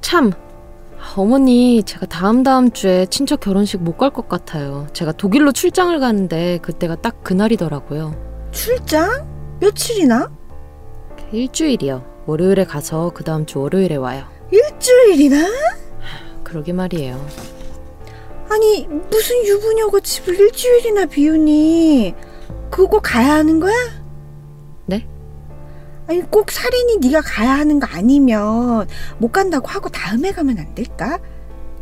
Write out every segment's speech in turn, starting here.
참 어머니 제가 다음 다음 주에 친척 결혼식 못 갈 것 같아요. 제가 독일로 출장을 가는데 그때가 딱 그날이더라고요. 출장? 며칠이나? 일주일이요. 월요일에 가서 그 다음 주 월요일에 와요. 일주일이나? 그러게 말이에요. 아니 무슨 유부녀가 집을 일주일이나 비우니 그거 가야 하는 거야? 네? 아니 꼭 살인이 네가 가야 하는 거 아니면 못 간다고 하고 다음에 가면 안 될까?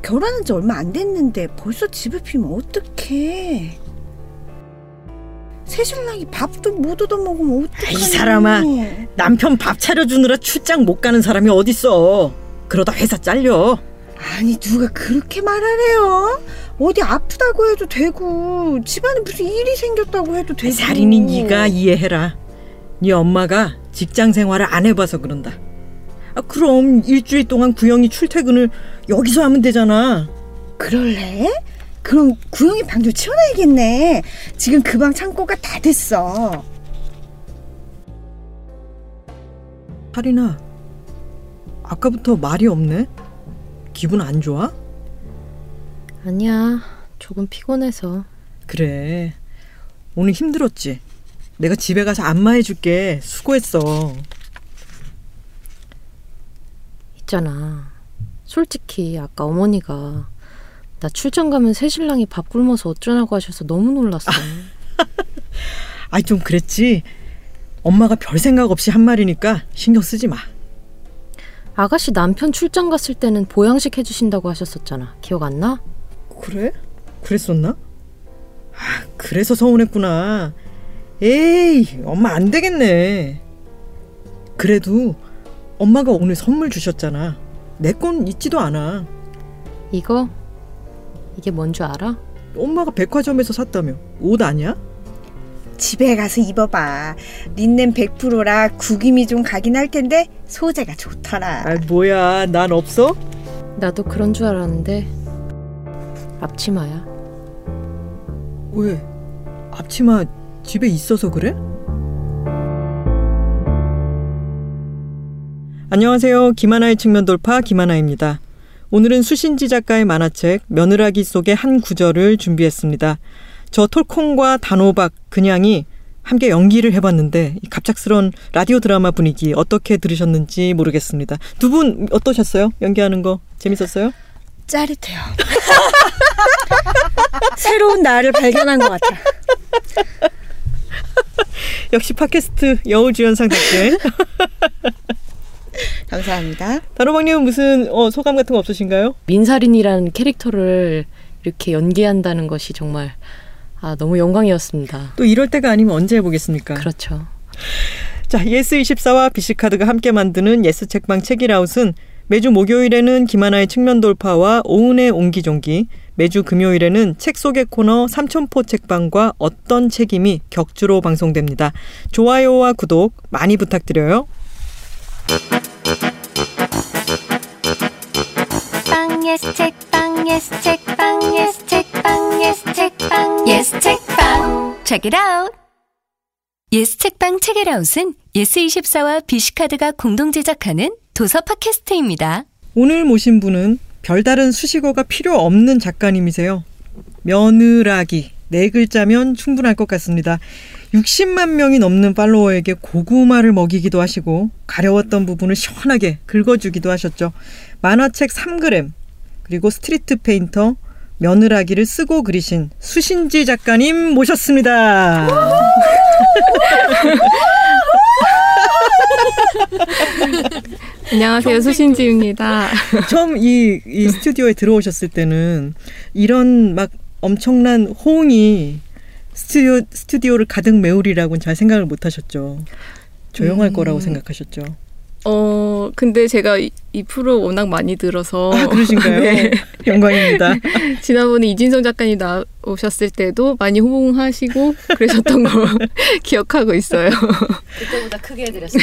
결혼한 지 얼마 안 됐는데 벌써 집을 비우면 어떡해 새신랑이 밥도 못 얻어먹으면 어떡하니 이 사람아. 남편 밥 차려주느라 출장 못 가는 사람이 어딨어. 그러다 회사 잘려. 아니 누가 그렇게 말하래요? 어디 아프다고 해도 되고 집안에 무슨 일이 생겼다고 해도 되고 살인이 네가 이해해라. 네 엄마가 직장 생활을 안 해봐서 그런다. 아, 그럼 일주일 동안 구영이 출퇴근을 여기서 하면 되잖아. 그럴래? 그럼 구영이 방 좀 치워놔야겠네 지금 그 방 창고가 다 됐어 할인아, 아까부터 말이 없네. 기분 안 좋아? 아니야. 조금 피곤해서. 그래. 오늘 힘들었지. 내가 집에 가서 안마해 줄게. 수고했어. 있잖아. 솔직히 아까 어머니가 나 출장 가면 새 신랑이 밥 굶어서 어쩌냐고 하셔서 너무 놀랐어. 아이 좀 그랬지. 엄마가 별 생각 없이 한 말이니까 신경 쓰지 마. 아가씨 남편 출장 갔을 때는 보양식 해주신다고 하셨었잖아. 기억 안 나? 그래? 그랬었나? 아, 그래서 서운했구나. 에이, 엄마 안 되겠네. 그래도 엄마가 오늘 선물 주셨잖아. 내 건 있지도 않아. 이거 이게 뭔 줄 알아? 엄마가 백화점에서 샀다며. 옷 아니야? 집에 가서 입어봐 린넨 100%라 구김이 좀 가긴 할 텐데 소재가 좋더라 아, 뭐야. 난 없어? 나도 그런 줄 알았는데 앞치마야. 왜? 앞치마 집에 있어서 그래? 안녕하세요. 김하나의 측면 돌파 김하나입니다. 오늘은 수신지 작가의 만화책 며느라기 속의 한 구절을 준비했습니다. 저 톨콩과 단호박 그냥이 함께 연기를 해봤는데 이 갑작스런 라디오 드라마 분위기 어떻게 들으셨는지 모르겠습니다. 두 분 어떠셨어요? 연기하는 거 재밌었어요? 짜릿해요 새로운 나를 발견한 것 같아 역시 팟캐스트 여우주연상답게 감사합니다 단호박님은 무슨 어, 소감 같은 거 없으신가요? 민사린이라는 캐릭터를 이렇게 연기한다는 것이 정말 아 너무 영광이었습니다. 또 이럴 때가 아니면 언제 해보겠습니까? 그렇죠. 자, 예스24와 비시카드가 함께 만드는 예스 책방 책읽아웃은 매주 목요일에는 김하나의 측면 돌파와 오은의 옹기종기, 매주 금요일에는 책 소개 코너 삼천포 책방과 어떤 책임이 격주로 방송됩니다. 좋아요와 구독 많이 부탁드려요. 빵 예스 책빵 예스 책빵 예스 책빵 예스 책빵 예스 책빵 Check it out. 예스 책빵 책읽아웃은 예스24와 비시카드가 공동 제작하는 도서 팟캐스트입니다. 오늘 모신 분은 별다른 수식어가 필요 없는 작가님이세요. 며느라기 네 글자면 충분할 것 같습니다. 60만 명이 넘는 팔로워에게 고구마를 먹이기도 하시고 가려웠던 부분을 시원하게 긁어주기도 하셨죠. 만화책 3그램 그리고 스트리트 페인터 며느라기를 쓰고 그리신 수신지 작가님 모셨습니다. 안녕하세요. 수신지입니다. 처음 이, 이 스튜디오에 들어오셨을 때는 이런 막 엄청난 호응이 스튜디오, 스튜디오를 가득 메우리라고는 잘 생각을 못 하셨죠. 조용할 음. 거라고 생각하셨죠. 어, 근데 제가 이, 이 프로 워낙 많이 들어서. 아, 그러신가요? 네. 영광입니다. 지난번에 이진성 작가님 나오셨을 때도 많이 호응하시고 그러셨던 거 기억하고 있어요. 그때보다 크게 해드렸어요.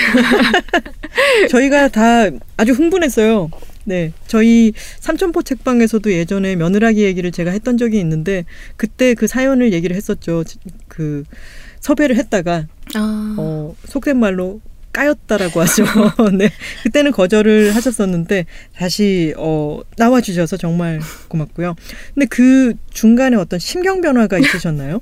저희가 다 아주 흥분했어요. 네. 저희 삼천포 책방에서도 예전에 며느라기 얘기를 제가 했던 적이 있는데 그때 그 사연을 얘기를 했었죠. 그 섭외를 했다가 아, 어, 속된 말로 까였다라고 하죠. 네. 그때는 거절을 하셨었는데 다시 어 나와 주셔서 정말 고맙고요. 근데 그 중간에 어떤 심경 변화가 있으셨나요?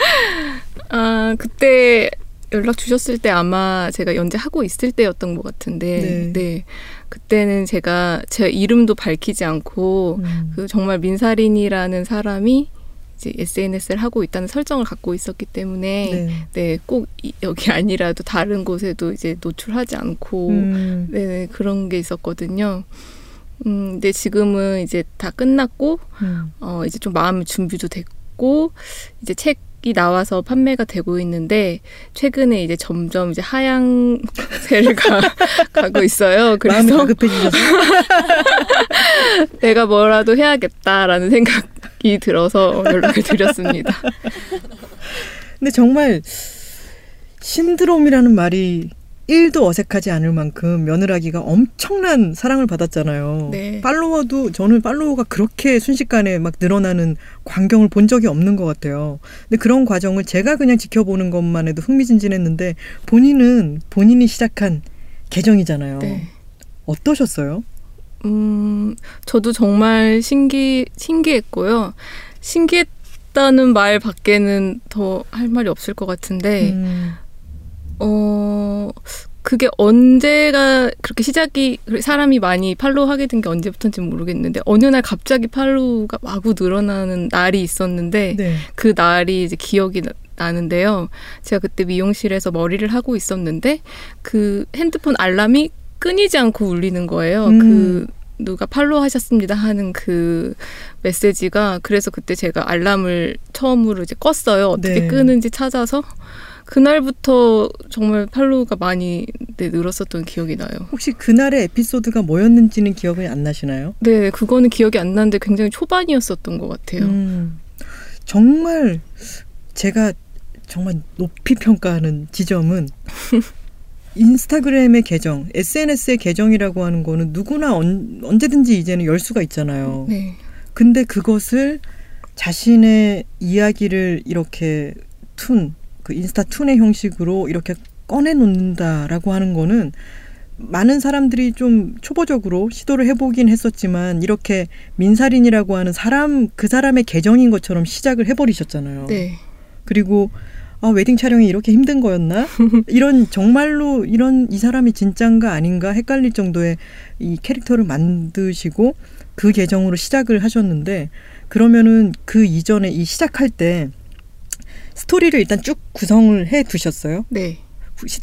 아 그때 연락 주셨을 때 아마 제가 연재하고 있을 때였던 것 같은데 네. 네, 그때는 제가 제 이름도 밝히지 않고 음. 그 정말 민사린이라는 사람이 이제 SNS를 하고 있다는 설정을 갖고 있었기 때문에 네. 네, 꼭 이- 여기 아니라도 다른 곳에도 이제 노출하지 않고 음. 네, 그런 게 있었거든요. 음, 근데 지금은 이제 다 끝났고 음. 어, 이제 좀 마음의 준비도 됐고 이제 책 이 나와서 판매가 되고 있는데 최근에 이제 점점 이제 하향세를 가, 가고 있어요. 마음이 그래서 다급해지셔서 내가 뭐라도 해야겠다라는 생각이 들어서 연락을 드렸습니다. 근데 정말 신드롬이라는 말이 1도 어색하지 않을 만큼 며느라기가 엄청난 사랑을 받았잖아요. 네. 팔로워도 저는 팔로워가 그렇게 순식간에 막 늘어나는 광경을 본 적이 없는 것 같아요. 근데 그런 과정을 제가 그냥 지켜보는 것만 해도 흥미진진했는데 본인은 본인이 시작한 계정이잖아요. 네. 어떠셨어요? 음, 저도 정말 신기, 신기했고요. 신기했다는 말 밖에는 더 할 말이 없을 것 같은데, 음, 어, 그게 언제가 그렇게 시작이, 사람이 많이 팔로우 하게 된 게 언제부터인지 모르겠는데, 어느 날 갑자기 팔로우가 마구 늘어나는 날이 있었는데, 네. 그 날이 이제 기억이 나, 나는데요. 제가 그때 미용실에서 머리를 하고 있었는데, 그 핸드폰 알람이 끊이지 않고 울리는 거예요. 음. 그, 누가 팔로우 하셨습니다 하는 그 메시지가 그래서 그때 제가 알람을 처음으로 이제 껐어요. 어떻게 네. 끄는지 찾아서 그날부터 정말 팔로우가 많이 네, 늘었었던 기억이 나요. 혹시 그날의 에피소드가 뭐였는지는 기억이 안 나시나요? 네, 그거는 기억이 안 나는데 굉장히 초반이었었던 것 같아요. 음, 정말 제가 정말 높이 평가하는 지점은 인스타그램의 계정, SNS의 계정이라고 하는 거는 누구나 언, 언제든지 이제는 열 수가 있잖아요. 네. 근데 그것을 자신의 이야기를 이렇게 툰, 그 인스타 툰의 형식으로 이렇게 꺼내놓는다라고 하는 거는 많은 사람들이 좀 초보적으로 시도를 해보긴 했었지만 이렇게 민사린이라고 하는 사람 그 사람의 계정인 것처럼 시작을 해버리셨잖아요. 네. 그리고 아 웨딩 촬영이 이렇게 힘든 거였나? 이런 정말로 이런 이 사람이 진짠가 아닌가 헷갈릴 정도의 이 캐릭터를 만드시고 그 계정으로 시작을 하셨는데 그러면은 그 이전에 이 시작할 때 스토리를 일단 쭉 구성을 해 두셨어요. 네.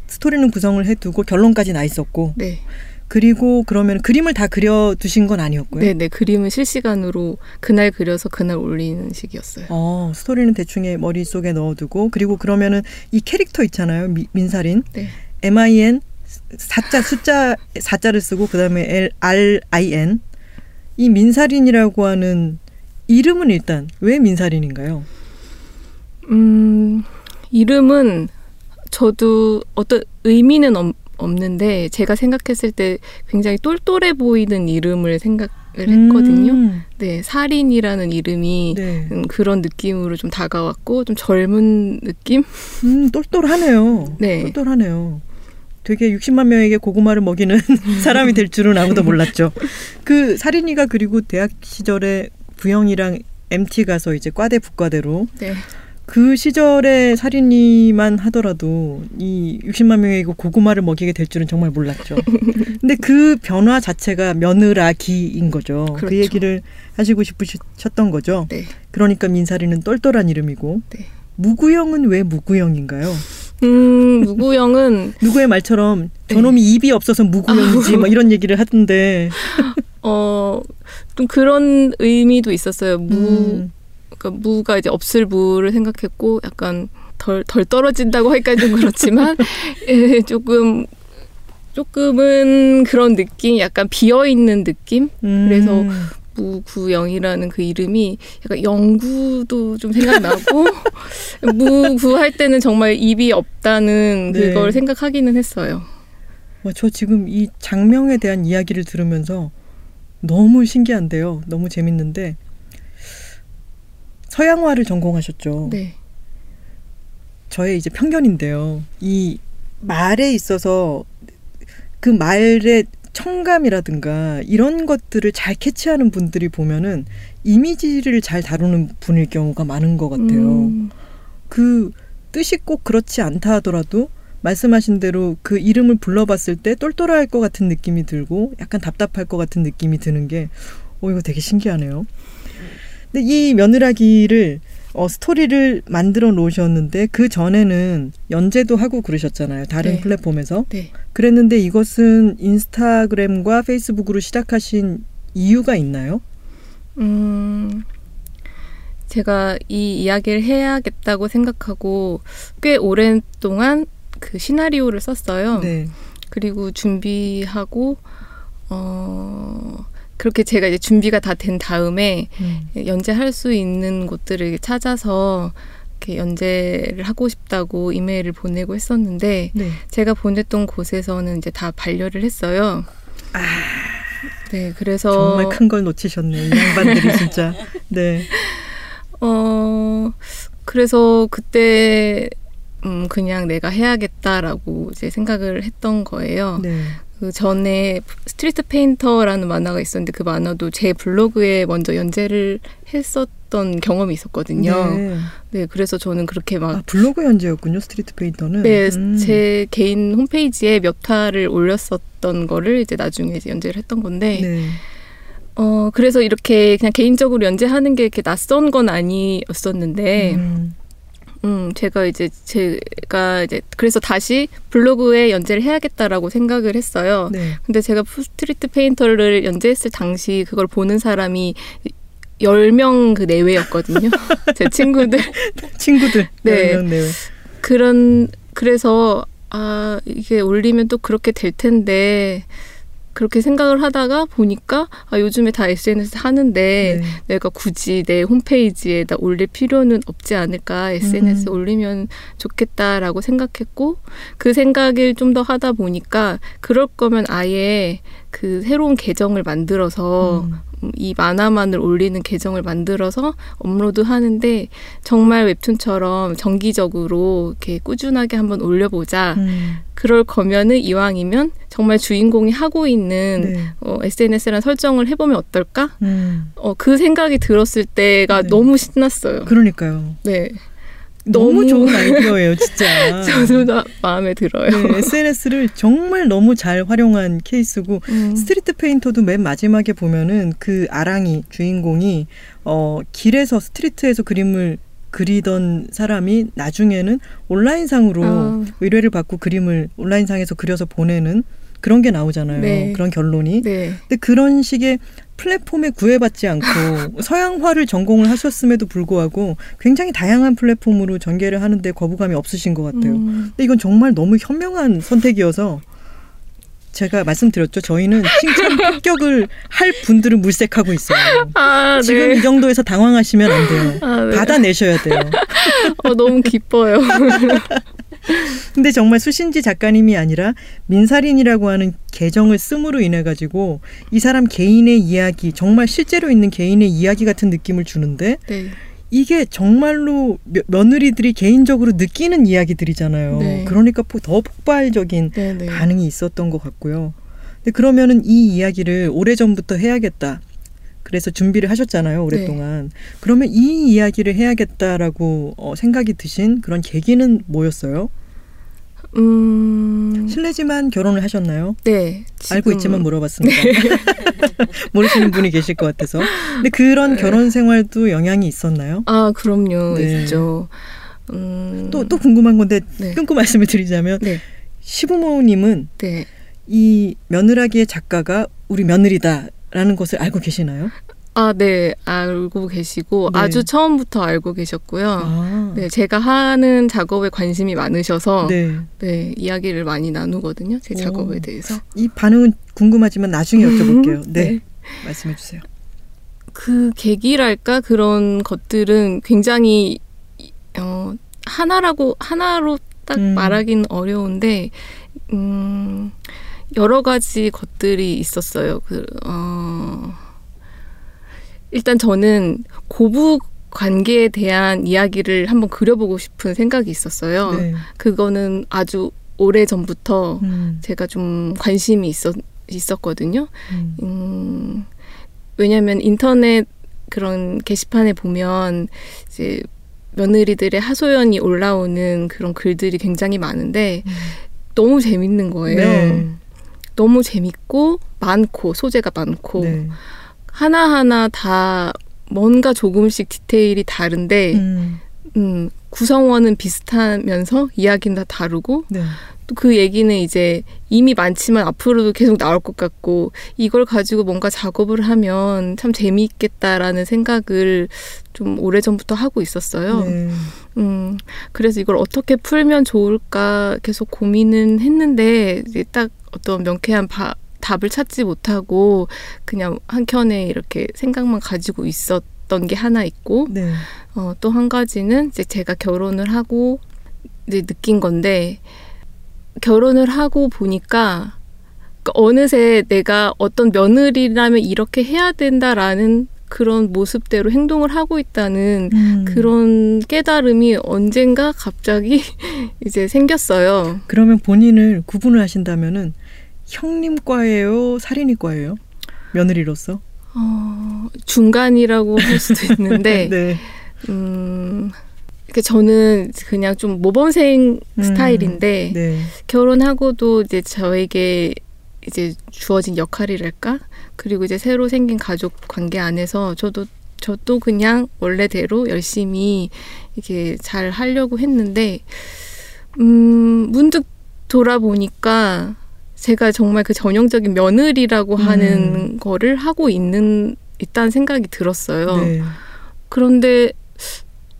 스토리는 구성을 해 두고 결론까지 나 있었고 네. 그리고 그러면 그림을 다 그려 두신 건 아니었고요. 네, 네. 그림은 실시간으로 그날 그려서 그날 올리는 식이었어요. 어, 스토리는 대충에 머릿속에 넣어 두고 그리고 그러면은 이 캐릭터 있잖아요. 미- 민사린. 네. MIN 사자 숫자 사자를 쓰고 그다음에 L R I N 이 민사린이라고 하는 이름은 일단 왜 민사린인가요? 음, 이름은 저도 어떤 의미는 없, 없는데 제가 생각했을 때 굉장히 똘똘해 보이는 이름을 생각을 했거든요. 음, 네, 살인이라는 이름이 네. 음, 그런 느낌으로 좀 다가왔고 좀 젊은 느낌? 음, 똘똘하네요. 네. 똘똘하네요. 되게 60만 명에게 고구마를 먹이는 사람이 될 줄은 아무도 몰랐죠. 그 살인이가 그리고 대학 시절에 부영이랑 MT 가서 이제 과대 북과대로 네. 그 시절에 살인이만 하더라도 이 60만 명에게 고구마를 먹이게 될 줄은 정말 몰랐죠. 근데 그 변화 자체가 며느라기인 거죠. 그 그렇죠. 얘기를 하시고 싶으셨던 거죠. 네. 그러니까 민사리는 똘똘한 이름이고 네. 무구형은 왜 무구형인가요? 음, 무구형은 누구의 말처럼 네. 저놈이 입이 없어서 무구형이지 뭐 이런 얘기를 하던데 어, 좀 그런 의미도 있었어요. 무, 음, 그러니까 무가 이제 없을 무를 생각했고 약간 덜, 덜 떨어진다고 하기까 좀 그렇지만 예, 조금 조금은 그런 느낌, 약간 비어 있는 느낌. 음. 그래서 무구영이라는 그 이름이 약간 영구도 좀 생각나고 무구 할 때는 정말 입이 없다는 네. 그걸 생각하기는 했어요. 와, 저 지금 이 장명에 대한 이야기를 들으면서 너무 신기한데요. 너무 재밌는데 서양화를 전공하셨죠. 네, 저의 이제 편견인데요. 이 말에 있어서 그 말의 청감이라든가 이런 것들을 잘 캐치하는 분들이 보면은 이미지를 잘 다루는 분일 경우가 많은 것 같아요. 음, 그 뜻이 꼭 그렇지 않다 하더라도 말씀하신 대로 그 이름을 불러봤을 때 똘똘할 것 같은 느낌이 들고 약간 답답할 것 같은 느낌이 드는 게, 어, 이거 되게 신기하네요. 근데 이 며느라기를 어, 스토리를 만들어 놓으셨는데 그 전에는 연재도 하고 그러셨잖아요. 다른 네. 플랫폼에서. 네. 그랬는데 이것은 인스타그램과 페이스북으로 시작하신 이유가 있나요? 음, 제가 이 이야기를 해야겠다고 생각하고 꽤 오랜 동안 그 시나리오를 썼어요. 네. 그리고 준비하고 어 그렇게 제가 이제 준비가 다 된 다음에 음. 연재할 수 있는 곳들을 찾아서 이렇게 연재를 하고 싶다고 이메일을 보내고 했었는데 네. 제가 보냈던 곳에서는 이제 다 반려를 했어요. 네, 그래서 아. 정말 큰 걸 놓치셨네. 이 양반들이 진짜. 네. 어 그래서 그때 음 그냥 내가 해야겠다라고 이제 생각을 했던 거예요. 네. 그 전에 스트리트 페인터라는 만화가 있었는데 그 만화도 제 블로그에 먼저 연재를 했었던 경험이 있었거든요. 네, 네. 그래서 저는 그렇게 막 아, 블로그 연재였군요. 스트리트 페인터는. 네, 음. 제 개인 홈페이지에 몇 화를 올렸었던 거를 이제 나중에 이제 연재를 했던 건데, 네. 어, 그래서 이렇게 그냥 개인적으로 연재하는 게 이렇게 낯선 건 아니었었는데, 음. 음, 제가 이제 제가 이제 그래서 다시 블로그에 연재를 해야겠다라고 생각을 했어요. 네. 근데 제가 스트리트 페인터를 연재했을 당시 그걸 보는 사람이 10명 그 내외였거든요. 제 친구들. 친구들. 네. 네. 네. 그런 그래서 아 이게 올리면 또 그렇게 될 텐데 그렇게 생각을 하다가 보니까 아 요즘에 다 SNS 하는데 네. 내가 굳이 내 홈페이지에다 올릴 필요는 없지 않을까 SNS 에 음. 올리면 좋겠다라고 생각했고 그 생각을 좀 더 하다 보니까 그럴 거면 아예 그 새로운 계정을 만들어서 음. 음, 이 만화만을 올리는 계정을 만들어서 업로드 하는데 정말 웹툰처럼 정기적으로 이렇게 꾸준하게 한번 올려보자. 음. 그럴 거면은 이왕이면 정말 주인공이 하고 있는 네. 어, SNS란 설정을 해보면 어떨까? 음. 어, 그 생각이 들었을 때가 네. 너무 신났어요. 그러니까 네. 너무, 너무- 좋은 아이디어예요, 진짜. 저도 다 마음에 들어요. 네, SNS를 정말 너무 잘 활용한 케이스고 음. 스트리트 페인터도 맨 마지막에 보면은 그 아랑이 주인공이 어 길에서 스트리트에서 그림을 그리던 사람이 나중에는 온라인상으로 아. 의뢰를 받고 그림을 온라인상에서 그려서 보내는 그런 게 나오잖아요. 네. 그런 결론이. 네. 근데 그런 식의 플랫폼에 구애받지 않고 서양화를 전공을 하셨음에도 불구하고 굉장히 다양한 플랫폼으로 전개를 하는데 거부감이 없으신 것 같아요. 음. 근데 이건 정말 너무 현명한 선택이어서 제가 말씀드렸죠. 저희는 칭찬 합격을 할 분들은 물색하고 있어요. 아, 지금 네. 이 정도에서 당황하시면 안 돼요. 아, 네. 받아내셔야 돼요. 어, 너무 기뻐요. 근데 정말 수신지 작가님이 아니라 민살인이라고 하는 계정을 씀으로 인해 가지고 이 사람 개인의 이야기, 정말 실제로 있는 개인의 이야기 같은 느낌을 주는데 네. 이게 정말로 며, 며느리들이 개인적으로 느끼는 이야기들이잖아요. 네. 그러니까 포- 더 폭발적인 네, 네. 반응이 있었던 것 같고요. 근데 그러면은 이 이야기를 오래 전부터 해야겠다. 그래서 준비를 하셨잖아요, 오랫동안. 그러면 이 이야기를 해야겠다라고 어, 생각이 드신 그런 계기는 뭐였어요? 음. 실례지만 결혼을 하셨나요? 네. 알고 지금- 있지만 물어봤습니다. 모르시는 분이 계실 것 같아서. 근데 그런 결혼 생활도 영향이 있었나요? 아, 그럼요. 네. 있죠. 음. 또, 또 궁금한 건데 네. 끊고 말씀을 드리자면 네. 시부모님은 네. 이 며느라기의 작가가 우리 며느리다 라는 것을 알고 계시나요? 아, 네. 알고 계시고 네. 아주 처음부터 알고 계셨고요. 아, 네, 제가 하는 작업에 관심이 많으셔서 네, 네. 이야기를 많이 나누거든요. 제 오. 작업에 대해서. 이 반응은 궁금하지만 나중에 여쭤볼게요. 네. 네. 말씀해 주세요. 그 계기랄까 그런 것들은 굉장히 어 하나라고 하나로 딱 음. 말하기는 어려운데 음 여러 가지 것들이 있었어요. 그 어 일단 저는 고부 관계에 대한 이야기를 한번 그려보고 싶은 생각이 있었어요. 네. 그거는 아주 오래 전부터 음. 제가 좀 관심이 있었 있었거든요. 음. 음, 왜냐하면 인터넷 그런 게시판에 보면 이제 며느리들의 하소연이 올라오는 그런 글들이 굉장히 많은데 음. 너무 재밌는 거예요. 네. 너무 재밌고 많고 소재가 많고 네. 하나하나 다 뭔가 조금씩 디테일이 다른데 음. 음, 구성원은 비슷하면서 이야기는 다 다르고 네. 또그 얘기는 이제 이미 많지만 앞으로도 계속 나올 것 같고 이걸 가지고 뭔가 작업을 하면 참 재미있겠다라는 생각을 좀 오래전부터 하고 있었어요. 네. 음, 그래서 이걸 어떻게 풀면 좋을까 계속 고민은 했는데 딱 어떤 명쾌한 바, 답을 찾지 못하고 그냥 한켠에 이렇게 생각만 가지고 있었던 게 하나 있고 네. 어, 또 한 가지는 이제 제가 결혼을 하고 이제 느낀 건데 결혼을 하고 보니까 그 어느새 내가 어떤 며느리라면 이렇게 해야 된다라는 그런 모습대로 행동을 하고 있다는 음. 그런 깨달음이 언젠가 갑자기 이제 생겼어요. 그러면 본인을 구분을 하신다면은 형님과예요, 살인이과예요? 며느리로서? 어, 중간이라고 할 수도 있는데, 네. 음, 그 저는 그냥 좀 모범생 음, 스타일인데, 네. 결혼하고도 이제 저에게 이제 주어진 역할이랄까? 그리고 이제 새로 생긴 가족 관계 안에서 저도 저도 그냥 원래대로 열심히 이렇게 잘 하려고 했는데 음 문득 돌아보니까 제가 정말 그 전형적인 며느리라고 하는 거를 하고 있는 있다는 생각이 들었어요. 네. 그런데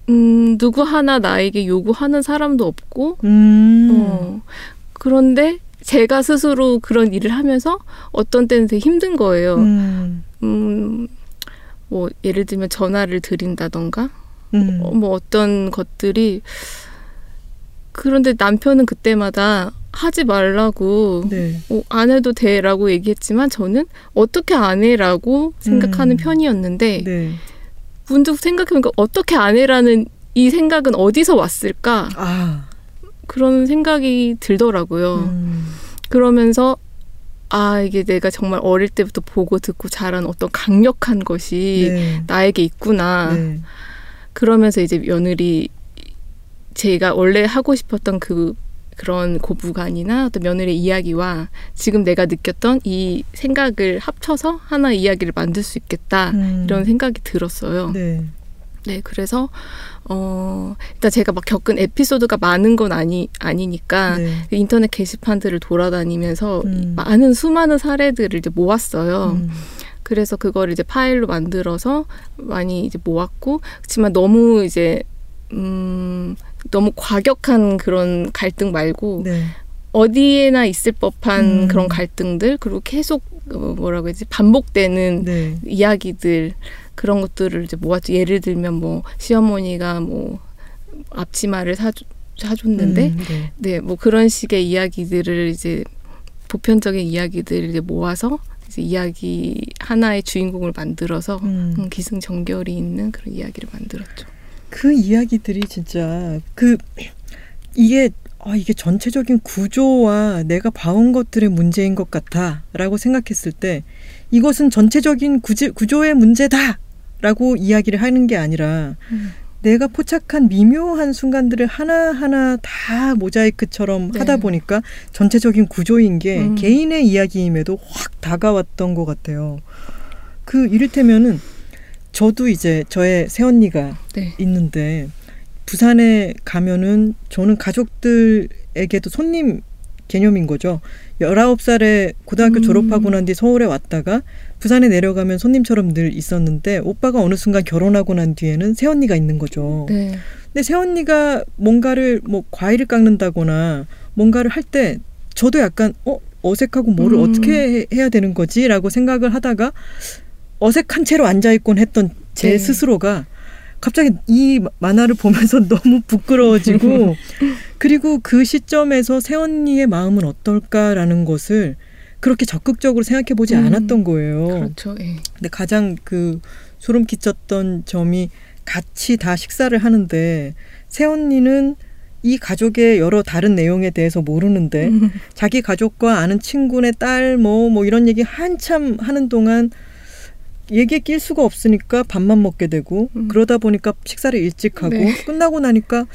음 누구 하나 나에게 요구하는 사람도 없고 음. 어, 그런데 제가 스스로 그런 일을 하면서 어떤 때는 되게 힘든 거예요. 음. 음, 뭐, 예를 들면 전화를 드린다던가, 음. 어, 뭐 어떤 것들이, 그런데 남편은 그때마다 하지 말라고, 네. 어, 안 해도 돼라고 얘기했지만 저는 어떻게 안 해라고 생각하는 음. 편이었는데, 네. 문득 생각해보니까 어떻게 안 해라는 이 생각은 어디서 왔을까? 아. 그런 생각이 들더라고요. 음. 그러면서 아 이게 내가 정말 어릴 때부터 보고 듣고 자란 어떤 강력한 것이 네. 나에게 있구나. 네. 그러면서 이제 며느리 제가 원래 하고 싶었던 그 그런 고부간이나 어떤 며느리 이야기와 지금 내가 느꼈던 이 생각을 합쳐서 하나 의 이야기를 만들 수 있겠다 음. 이런 생각이 들었어요. 네. 네, 그래서 어 일단 제가 막 겪은 에피소드가 많은 건 아니 아니니까 네. 그 인터넷 게시판들을 돌아다니면서 음. 많은 수많은 사례들을 이제 모았어요. 음. 그래서 그거를 이제 파일로 만들어서 많이 이제 모았고 그렇지만 너무 이제 음 너무 과격한 그런 갈등 말고 네. 어디에나 있을 법한 음. 그런 갈등들 그리고 계속 어, 뭐라고 해야지 반복되는 네. 이야기들 그런 것들을 이제 모았죠. 예를 들면 뭐 시어머니가 뭐 앞치마를 사주, 사줬는데 음, 네. 네, 뭐 그런 식의 이야기들을 이제 보편적인 이야기들을 이제 모아서 이제 이야기 하나의 주인공을 만들어서 음. 음, 기승전결이 있는 그런 이야기를 만들었죠. 그 이야기들이 진짜 그 이게 아 이게 전체적인 구조와 내가 봐온 것들의 문제인 것 같아 라고 생각했을 때 이것은 전체적인 구조, 구조의 문제다 라고 이야기를 하는 게 아니라 음. 내가 포착한 미묘한 순간들을 하나하나 다 모자이크처럼 네. 하다 보니까 전체적인 구조인 게 음. 개인의 이야기임에도 확 다가왔던 것 같아요. 그 이를테면은 저도 이제 저의 새언니가 네. 있는데 부산에 가면은 저는 가족들에게도 손님 개념인 거죠. 19살에 고등학교 음. 졸업하고 난 뒤 서울에 왔다가 부산에 내려가면 손님처럼 늘 있었는데 오빠가 어느 순간 결혼하고 난 뒤에는 새언니가 있는 거죠. 네. 근데 새언니가 뭔가를 뭐 과일을 깎는다거나 뭔가를 할 때 저도 약간 어 어색하고 뭐를 음. 어떻게 해- 해야 되는 거지라고 생각을 하다가 어색한 채로 앉아 있곤 했던 제 네. 스스로가 갑자기 이 만화를 보면서 너무 부끄러워지고 그리고 그 시점에서 새언니의 마음은 어떨까라는 것을 그렇게 적극적으로 생각해 보지 음. 않았던 거예요. 그렇죠. 예. 근데 가장 그 소름 끼쳤던 점이 같이 다 식사를 하는데 새언니는 이 가족의 여러 다른 내용에 대해서 모르는데 자기 가족과 아는 친구네 딸 뭐뭐 이런 얘기 한참 하는 동안 얘기에 낄 수가 없으니까 밥만 먹게 되고 음. 그러다 보니까 식사를 일찍 하고 네. 끝나고 나니까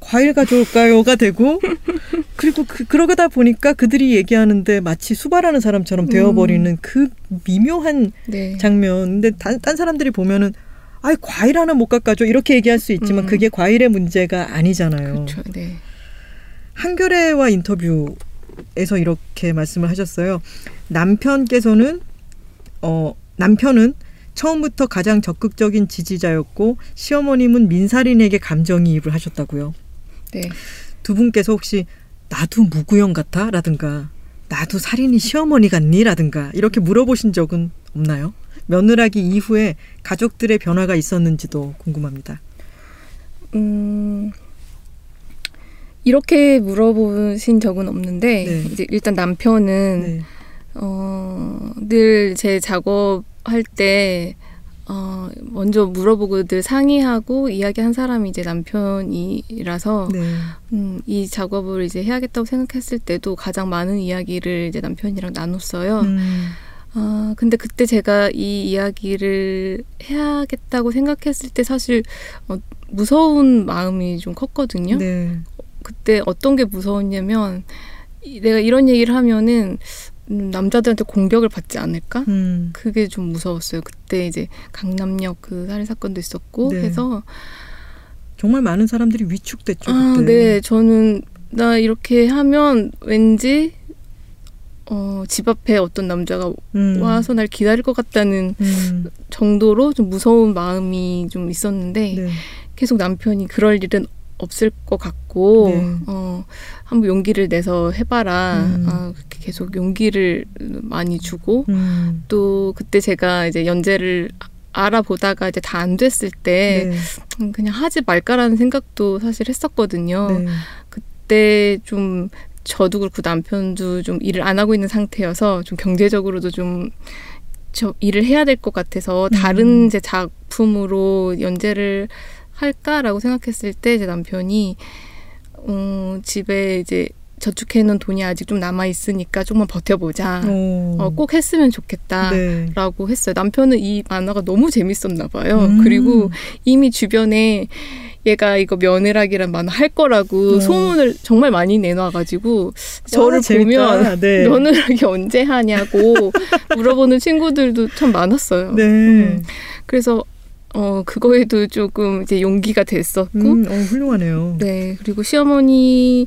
과일 가져올까요가 되고 그리고 그, 그러다 보니까 그들이 얘기하는데 마치 수발하는 사람처럼 되어버리는 그 미묘한 네. 장면. 근데 딴, 딴 사람들이 보면은 아이 과일 하나 못 깎아줘 이렇게 얘기할 수 있지만 음. 그게 과일의 문제가 아니잖아요. 그렇죠. 네. 한겨레와 인터뷰에서 이렇게 말씀을 하셨어요. 남편께서는 어 남편은 처음부터 가장 적극적인 지지자였고 시어머님은 민살인에게 감정이입을 하셨다고요. 네. 두 분께서 혹시 나도 무구형 같아? 라든가 나도 살인이 시어머니 같니? 라든가 이렇게 물어보신 적은 없나요? 며느라기 이후에 가족들의 변화가 있었는지도 궁금합니다. 음, 이렇게 물어보신 적은 없는데 네. 이제 일단 남편은 네. 어, 늘 제 작업할 때 어, 먼저 물어보고 늘 상의하고 이야기한 사람이 이제 남편이라서 네. 음, 이 작업을 이제 해야겠다고 생각했을 때도 가장 많은 이야기를 이제 남편이랑 나눴어요. 음, 아, 근데 그때 제가 이 이야기를 해야겠다고 생각했을 때 사실 어, 무서운 마음이 좀 컸거든요. 네. 그때 어떤 게 무서웠냐면 이- 내가 이런 얘기를 하면은 음, 남자들한테 공격을 받지 않을까? 음, 그게 좀 무서웠어요. 그때 이제 강남역 그 살인 사건도 있었고 네. 해서 정말 많은 사람들이 위축됐죠. 아, 그때. 네. 저는 나 이렇게 하면 왠지 어, 집 앞에 어떤 남자가 음, 와서 날 기다릴 것 같다는 음, 정도로 좀 무서운 마음이 좀 있었는데 네. 계속 남편이 그럴 일은 없을 것 같고 네. 어 한번 용기를 내서 해봐라 음. 아, 그렇게 계속 용기를 많이 주고 음, 또 그때 제가 이제 연재를 알아보다가 이제 다 안 됐을 때 네. 음, 그냥 하지 말까라는 생각도 사실 했었거든요. 네. 그때 좀 저도 그렇고 남편도 좀 일을 안 하고 있는 상태여서 좀 경제적으로도 좀 저 일을 해야 될 것 같아서 다른 음. 제 작품으로 연재를 할까라고 생각했을 때 제 남편이 어, 집에 이제 저축해 놓은 돈이 아직 좀 남아 있으니까 조금만 버텨보자. 오. 어, 꼭 했으면 좋겠다. 네. 라고 했어요. 남편은 이 만화가 너무 재밌었나 봐요. 음. 그리고 이미 주변에 얘가 이거 며느라기란 만화 할 거라고 어. 소문을 정말 많이 내놔가지고 저를 와. 보면 네. 며느라기 언제 하냐고 물어보는 친구들도 참 많았어요. 네. 음. 그래서 어 그거에도 조금 이제 용기가 됐었고 음, 어, 훌륭하네요. 네 그리고 시어머니는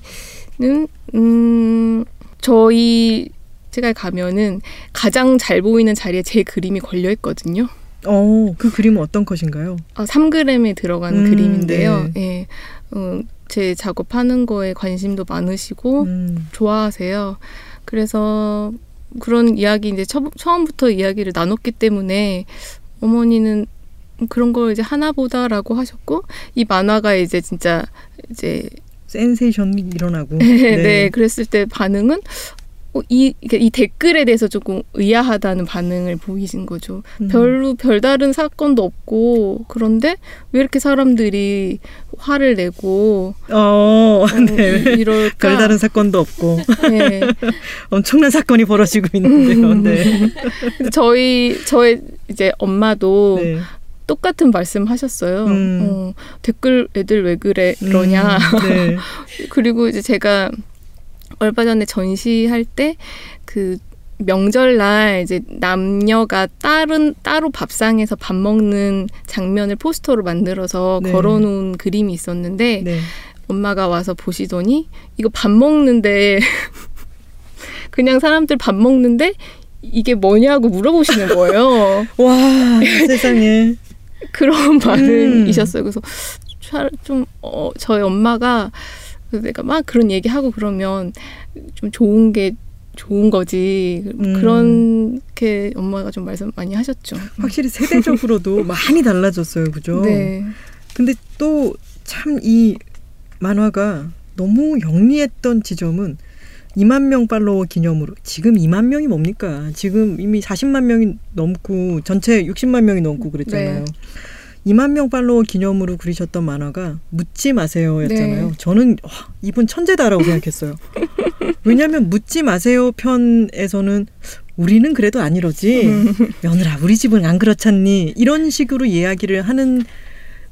음 저희 제가 가면은 가장 잘 보이는 자리에 제 그림이 걸려 있거든요. 어, 그 그림은 어떤 컷인가요? 아, 3g에 들어간 음, 그림인데요. 예. 어, 제 작업하는 거에 관심도 많으시고 음, 좋아하세요. 그래서 그런 이야기 이제 처, 처음부터 이야기를 나눴기 때문에 어머니는 그런 걸 이제 하나보다라고 하셨고 이 만화가 이제 진짜 이제 센세이션이 일어나고. 네, 그랬을 때 반응은 어, 이, 이 댓글에 대해서 조금 의아하다는 반응을 보이신 거죠. 음. 별로 별다른 사건도 없고 그런데 왜 이렇게 사람들이 화를 내고 어, 어, 네. 이- 이럴까? 별다른 사건도 없고 네. 엄청난 사건이 벌어지고 있는데요. 네. 근데 저희 저의 이제 엄마도 네. 똑같은 말씀하셨어요. 음. 어, 댓글 애들 왜 그래 그러냐. 음, 네. 그리고 이제 제가 얼마 전에 전시할 때그 명절날 이제 남녀가 다른 따로 밥상에서 밥 먹는 장면을 포스터로 만들어서 네. 걸어놓은 그림이 있었는데 네. 엄마가 와서 보시더니 이거 밥 먹는데 그냥 사람들 밥 먹는데 이게 뭐냐고 물어보시는 거예요. 와, 세상에. 그런 반응이셨어요. 그래서 차- 좀 어, 저희 엄마가 내가 막 그런 얘기하고 그러면 좀 좋은 게 좋은 거지 음. 그렇게 엄마가 좀 말씀 많이 하셨죠. 확실히 세대적으로도 많이 달라졌어요. 그죠? 네, 근데 또 참 이 만화가 너무 영리했던 지점은 2만 명 팔로워 기념으로 지금 2만 명이 뭡니까? 지금 이미 40만 명이 넘고 전체 60만 명이 넘고 그랬잖아요. 네. 2만 명 팔로워 기념으로 그리셨던 만화가 묻지 마세요였잖아요. 네. 저는 와, 이분 천재다라고 생각했어요. 왜냐하면 묻지 마세요 편에서는 우리는 그래도 안 이러지. 며느라 우리 집은 안 그렇잖니 이런 식으로 이야기를 하는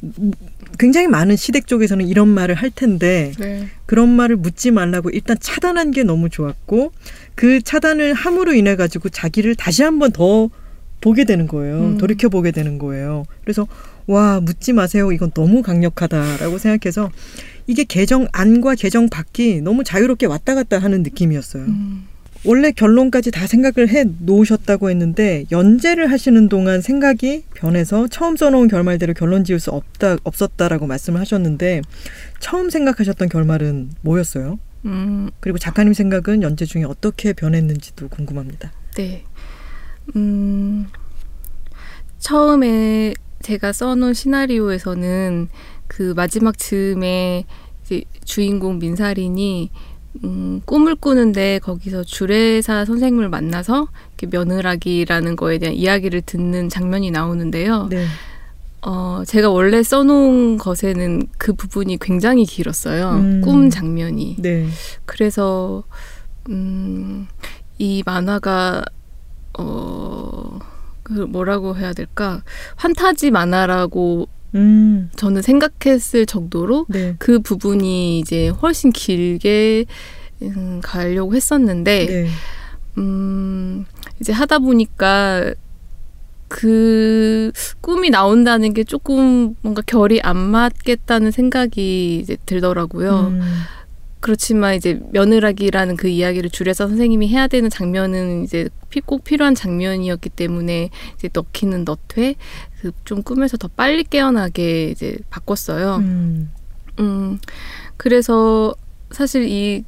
음, 굉장히 많은 시댁 쪽에서는 이런 말을 할 텐데 네. 그런 말을 묻지 말라고 일단 차단한 게 너무 좋았고 그 차단을 함으로 인해 가지고 자기를 다시 한번 더 보게 되는 거예요. 음. 돌이켜 보게 되는 거예요. 그래서 와 묻지 마세요. 이건 너무 강력하다라고 생각해서 이게 개정 안과 개정 밖이 너무 자유롭게 왔다 갔다 하는 느낌이었어요. 음. 원래 결론까지 다 생각을 해 놓으셨다고 했는데 연재를 하시는 동안 생각이 변해서 처음 써놓은 결말대로 결론 지을 수 없다 없었다라고 말씀을 하셨는데 처음 생각하셨던 결말은 뭐였어요? 음, 그리고 작가님 생각은 연재 중에 어떻게 변했는지도 궁금합니다. 네. 음, 처음에 제가 써놓은 시나리오에서는 그 마지막 즈음에 이제 주인공 민사린이 음, 꿈을 꾸는데 거기서 주례사 선생님을 만나서 며느라기라는 거에 대한 이야기를 듣는 장면이 나오는데요. 네. 어, 제가 원래 써놓은 것에는 그 부분이 굉장히 길었어요. 음. 꿈 장면이. 네. 그래서 음, 이 만화가 어, 그 뭐라고 해야 될까? 환타지 만화라고 음. 저는 생각했을 정도로 네. 그 부분이 이제 훨씬 길게 음, 가려고 했었는데 네. 음, 이제 하다 보니까 그 꿈이 나온다는 게 조금 뭔가 결이 안 맞겠다는 생각이 이제 들더라고요. 음. 그렇지만 이제 며느라기라는 그 이야기를 줄여서 선생님이 해야 되는 장면은 이제 피- 꼭 필요한 장면이었기 때문에 이제 넣기는 넣되 그 좀 꿈에서 더 빨리 깨어나게 이제 바꿨어요. 음. 음, 그래서 사실 이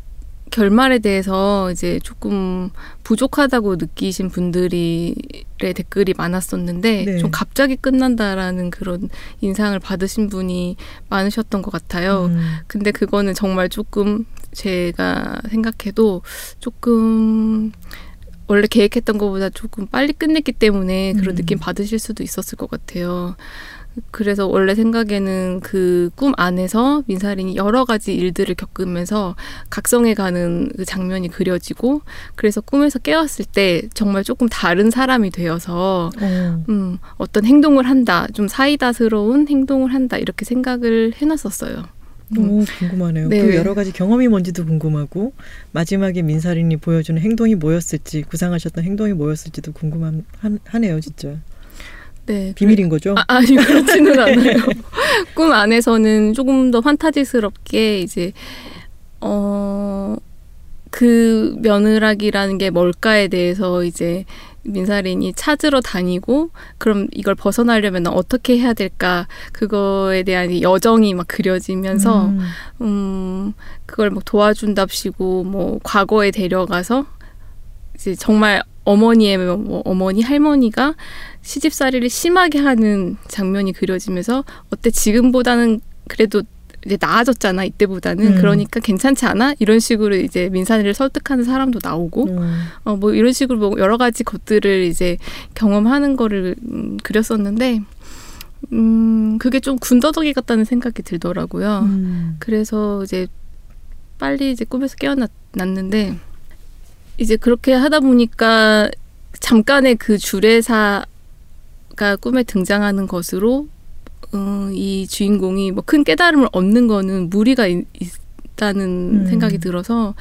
결말에 대해서 이제 조금 부족하다고 느끼신 분들이 의 댓글이 많았었는데 네. 좀 갑자기 끝난다라는 그런 인상을 받으신 분이 많으셨던 것 같아요. 음. 근데 그거는 정말 조금 제가 생각해도 조금 원래 계획했던 것보다 조금 빨리 끝냈기 때문에 그런 음. 느낌 받으실 수도 있었을 것 같아요. 그래서 원래 생각에는 그 꿈 안에서 민사린이 여러 가지 일들을 겪으면서 각성해 가는 그 장면이 그려지고 그래서 꿈에서 깨었을 때 정말 조금 다른 사람이 되어서 어. 음, 어떤 행동을 한다, 좀 사이다스러운 행동을 한다 이렇게 생각을 해놨었어요. 음. 오, 궁금하네요. 네. 그 여러 가지 경험이 뭔지도 궁금하고 마지막에 민사린이 보여주는 행동이 뭐였을지 구상하셨던 행동이 뭐였을지도 궁금하네요, 진짜. 네, 비밀인 거죠? 아, 아니 그렇지는 않아요. 꿈 안에서는 조금 더 판타지스럽게 이제 어. 그 며느라기라는 게 뭘까에 대해서 이제 민사린이 찾으러 다니고 그럼 이걸 벗어나려면 어떻게 해야 될까 그거에 대한 이 여정이 막 그려지면서 음. 음 그걸 막 도와준답시고 뭐 과거에 데려가서 이제 정말 어머니의 뭐 어머니 할머니가 시집살이를 심하게 하는 장면이 그려지면서 어때 지금보다는 그래도 이제 나아졌잖아 이때보다는 음. 그러니까 괜찮지 않아 이런 식으로 이제 민산이를 설득하는 사람도 나오고 음. 어뭐 이런 식으로 뭐 여러 가지 것들을 이제 경험하는 거를 음, 그렸었는데 음 그게 좀 군더더기 같다는 생각이 들더라고요. 음. 그래서 이제 빨리 이제 꿈에서 깨어났는데 이제 그렇게 하다 보니까 잠깐의 그 주례사가 꿈에 등장하는 것으로 음, 이 주인공이 뭐 큰 깨달음을 얻는 거는 무리가 있, 있다는 음. 생각이 들어서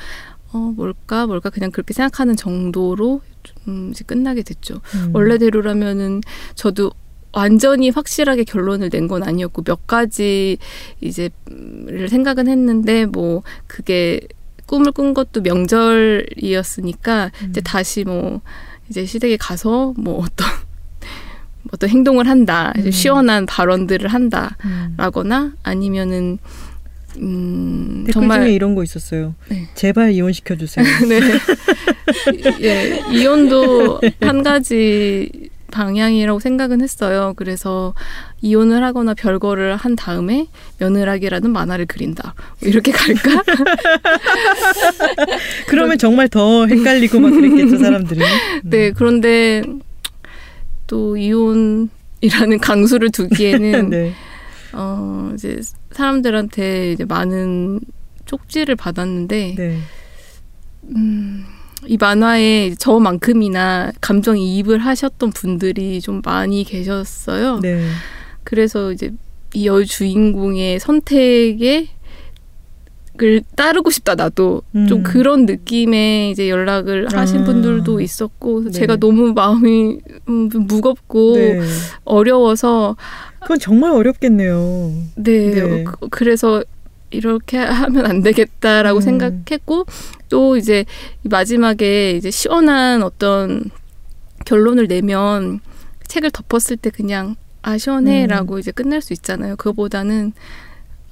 어 뭘까 뭘까 그냥 그렇게 생각하는 정도로 좀 이제 끝나게 됐죠. 음. 원래대로라면은 저도 완전히 확실하게 결론을 낸 건 아니었고 몇 가지 이제를 생각은 했는데 뭐 그게 꿈을 꾼 것도 명절이었으니까 음. 이제 다시 뭐 이제 시댁에 가서 뭐 어떤 어떤 행동을 한다 음. 시원한 발언들을 한다 음. 라거나 아니면은 음 댓글 정말 중에 이런 거 있었어요. 네. 제발 이혼시켜 주세요. 네. 예, 이혼도 한 가지 방향이라고 생각은 했어요. 그래서 이혼을 하거나 별거를 한 다음에 며느라기라는 만화를 그린다. 뭐 이렇게 갈까? 그러면 정말 더 헷갈리고 막 그랬겠죠, 사람들이. 음. 네, 그런데 또 이혼 이라는 강수를 두기에는 네. 어 이제 사람들한테 이제 많은 쪽지를 받았는데 네. 음, 이 만화에 저만큼이나 감정이입을 하셨던 분들이 좀 많이 계셨어요. 네. 그래서 이제 이 여주인공의 선택에 을 따르고 싶다 나도 음. 좀 그런 느낌의 이제 연락을 하신 아. 분들도 있었고 네. 제가 너무 마음이 음, 무겁고 네. 어려워서 그건 정말 어렵겠네요. 네, 네. 그- 그래서 이렇게 하면 안 되겠다라고 음. 생각했고 또 이제 이 마지막에 이제 시원한 어떤 결론을 내면 책을 덮었을 때 그냥 아 시원해라고 이제 끝날 수 있잖아요. 그거보다는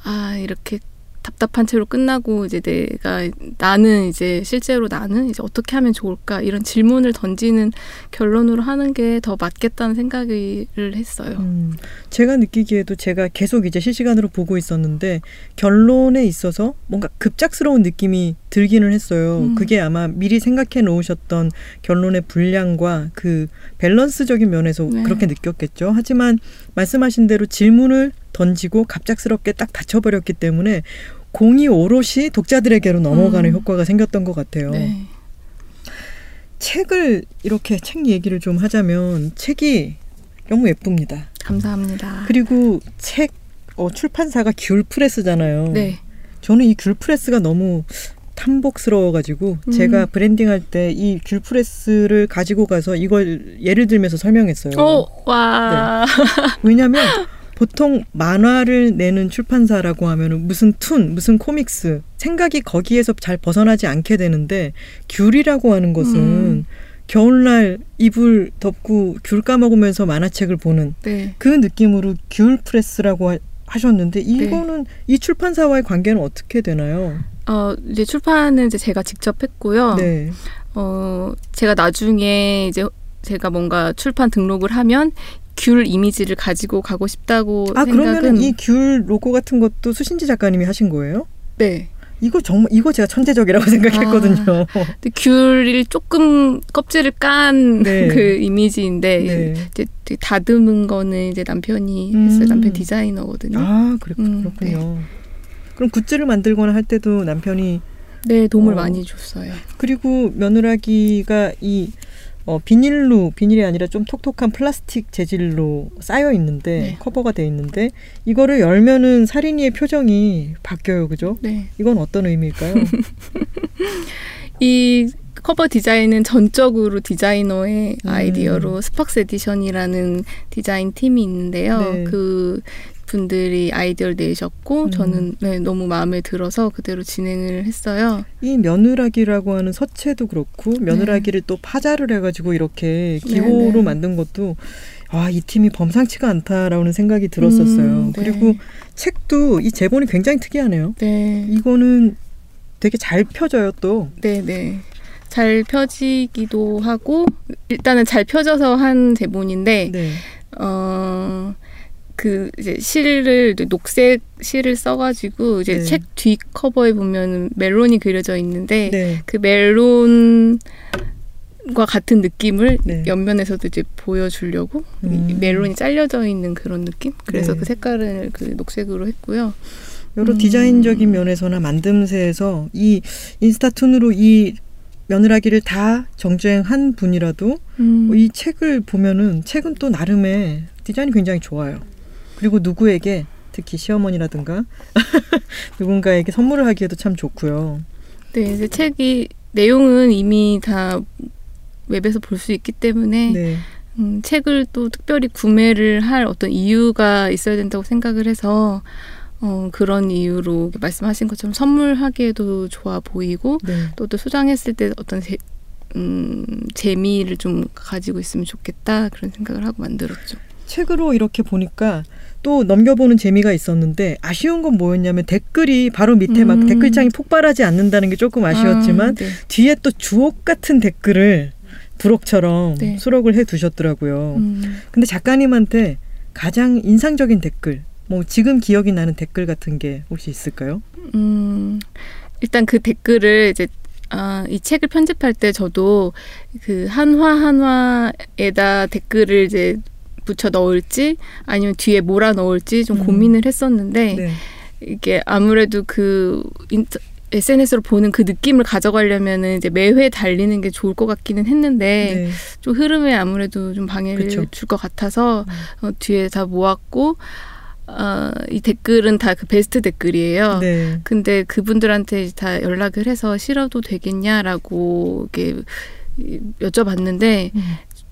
아 이렇게 답답한 채로 끝나고 이제 내가 나는 이제 실제로 나는 이제 어떻게 하면 좋을까 이런 질문을 던지는 결론으로 하는 게 더 맞겠다는 생각을 했어요. 음, 제가 느끼기에도 제가 계속 이제 실시간으로 보고 있었는데 결론에 있어서 뭔가 급작스러운 느낌이 들기는 했어요. 음. 그게 아마 미리 생각해 놓으셨던 결론의 분량과 그 밸런스적인 면에서 네. 그렇게 느꼈겠죠. 하지만 말씀하신 대로 질문을 던지고 갑작스럽게 딱 닫혀버렸기 때문에 공이 오롯이 독자들에게로 넘어가는 음. 효과가 생겼던 것 같아요. 네. 책을 이렇게 책 얘기를 좀 하자면 책이 너무 예쁩니다. 감사합니다. 그리고 책 어, 출판사가 귤 프레스잖아요. 네. 저는 이 귤 프레스가 너무 탐복스러워가지고 음. 제가 branding할 때 이 귤 프레스를 가지고 가서 이걸 예를 들면서 설명했어요. 오, 와. 왜냐하면 보통 만화를 내는 출판사라고 하면은 무슨 toon, 무슨 comics 생각이 거기에서 잘 벗어나지 않게 되는데 귤이라고 하는 것은 음. 겨울날 이불 덮고 귤 까먹으면서 만화책을 보는 네. 그 느낌으로 귤 프레스라고 하, 하셨는데 이거는 이 출판사와의 관계는 어떻게 되나요? 어, 이제 출판은 이제 제가 직접 했고요. 네. 어, 제가 나중에 이제 제가 뭔가 출판 등록을 하면 귤 이미지를 가지고 가고 싶다고 아 생각은 그러면 이 귤 로고 같은 것도 수신지 작가님이 하신 거예요? 네. 이거 정말 이거 제가 천재적이라고 생각했거든요. 근데 귤을 조금 껍질을 깐 그 네. 이미지인데 네. 이제 다듬은 거는 이제 남편이 음. 했어요. 남편 디자이너거든요. 아 그렇, 음, 그렇군요. 그럼 굿즈를 만들거나 할 때도 남편이 네, 도움을 어. 많이 줬어요. 그리고 며느라기가 이 어, 비닐로 비닐이 아니라 좀 톡톡한 플라스틱 재질로 쌓여 있는데 네. 커버가 돼 있는데 이거를 열면은 살인이의 표정이 바뀌어요, 그죠? 네. 이건 어떤 의미일까요? 이 커버 디자인은 전적으로 디자이너의 음. 아이디어로 Sparks Edition이라는 디자인 팀이 있는데요. 네. 그 분들이 아이디어를 내셨고 음. 저는 네, 너무 마음에 들어서 그대로 진행을 했어요. 이 며느라기라고 하는 서체도 그렇고 며느라기를 또 파자를 해가지고 이렇게 기호로 네, 네. 만든 것도 아 이 팀이 범상치가 않다라는 생각이 들었었어요. 음, 네. 그리고 책도 이 제본이 굉장히 특이하네요. 네. 이거는 되게 잘 펴져요 또. 네, 네. 잘 펴지기도 하고 일단은 잘 펴져서 한 제본인데 네. 어. 그 이제 실을 녹색 실을 써가지고 이제 네. 책뒤 커버에 보면 멜론이 그려져 있는데 네. 그 멜론과 같은 느낌을 네. 옆면에서도 이제 보여주려고 이 음. 멜론이 잘려져 있는 그런 느낌. 그래서 네. 그 색깔을 그 녹색으로 했고요. 여러 음. 디자인적인 면에서나 만듦새에서 이 인스타툰으로 이 며느라기를 다 정주행한 분이라도 음. 이 책을 보면은 책은 또 나름의 디자인이 굉장히 좋아요. 그리고 누구에게 특히 시어머니라든가 누군가에게 선물을 하기에도 참 좋고요. 네, 이제 책이 내용은 이미 다 웹에서 볼 수 있기 때문에 네. 음, 책을 또 특별히 구매를 할 어떤 이유가 있어야 된다고 생각을 해서 어, 그런 이유로 말씀하신 것처럼 선물하기에도 좋아 보이고 네. 또, 또 소장했을 때 어떤 재, 음, 재미를 좀 가지고 있으면 좋겠다 그런 생각을 하고 만들었죠. 책으로 이렇게 보니까 또 넘겨보는 재미가 있었는데 아쉬운 건 뭐였냐면 댓글이 바로 밑에 막 음. 댓글창이 폭발하지 않는다는 게 조금 아쉬웠지만 아, 네. 뒤에 또 주옥 같은 댓글을 부록처럼 네. 수록을 해 두셨더라고요. 음, 근데 작가님한테 가장 인상적인 댓글, 뭐 지금 기억이 나는 댓글 같은 게 혹시 있을까요? 음, 일단 그 댓글을 이제 아, 이 책을 편집할 때 저도 그 한화 한화에다 댓글을 이제 붙여 넣을지 아니면 뒤에 몰아 넣을지 좀 음. 고민을 했었는데 네. 이게 아무래도 그 인터, SNS로 보는 그 느낌을 가져가려면은 이제 매회 달리는 게 좋을 것 같기는 했는데 네. 좀 흐름에 아무래도 좀 방해를. 줄 것 같아서 음. 어, 뒤에 다 모았고 어, 이 댓글은 다 그 베스트 댓글이에요. 네. 근데 그분들한테 다 연락을 해서 실어도 되겠냐라고 이렇게 여쭤봤는데 음.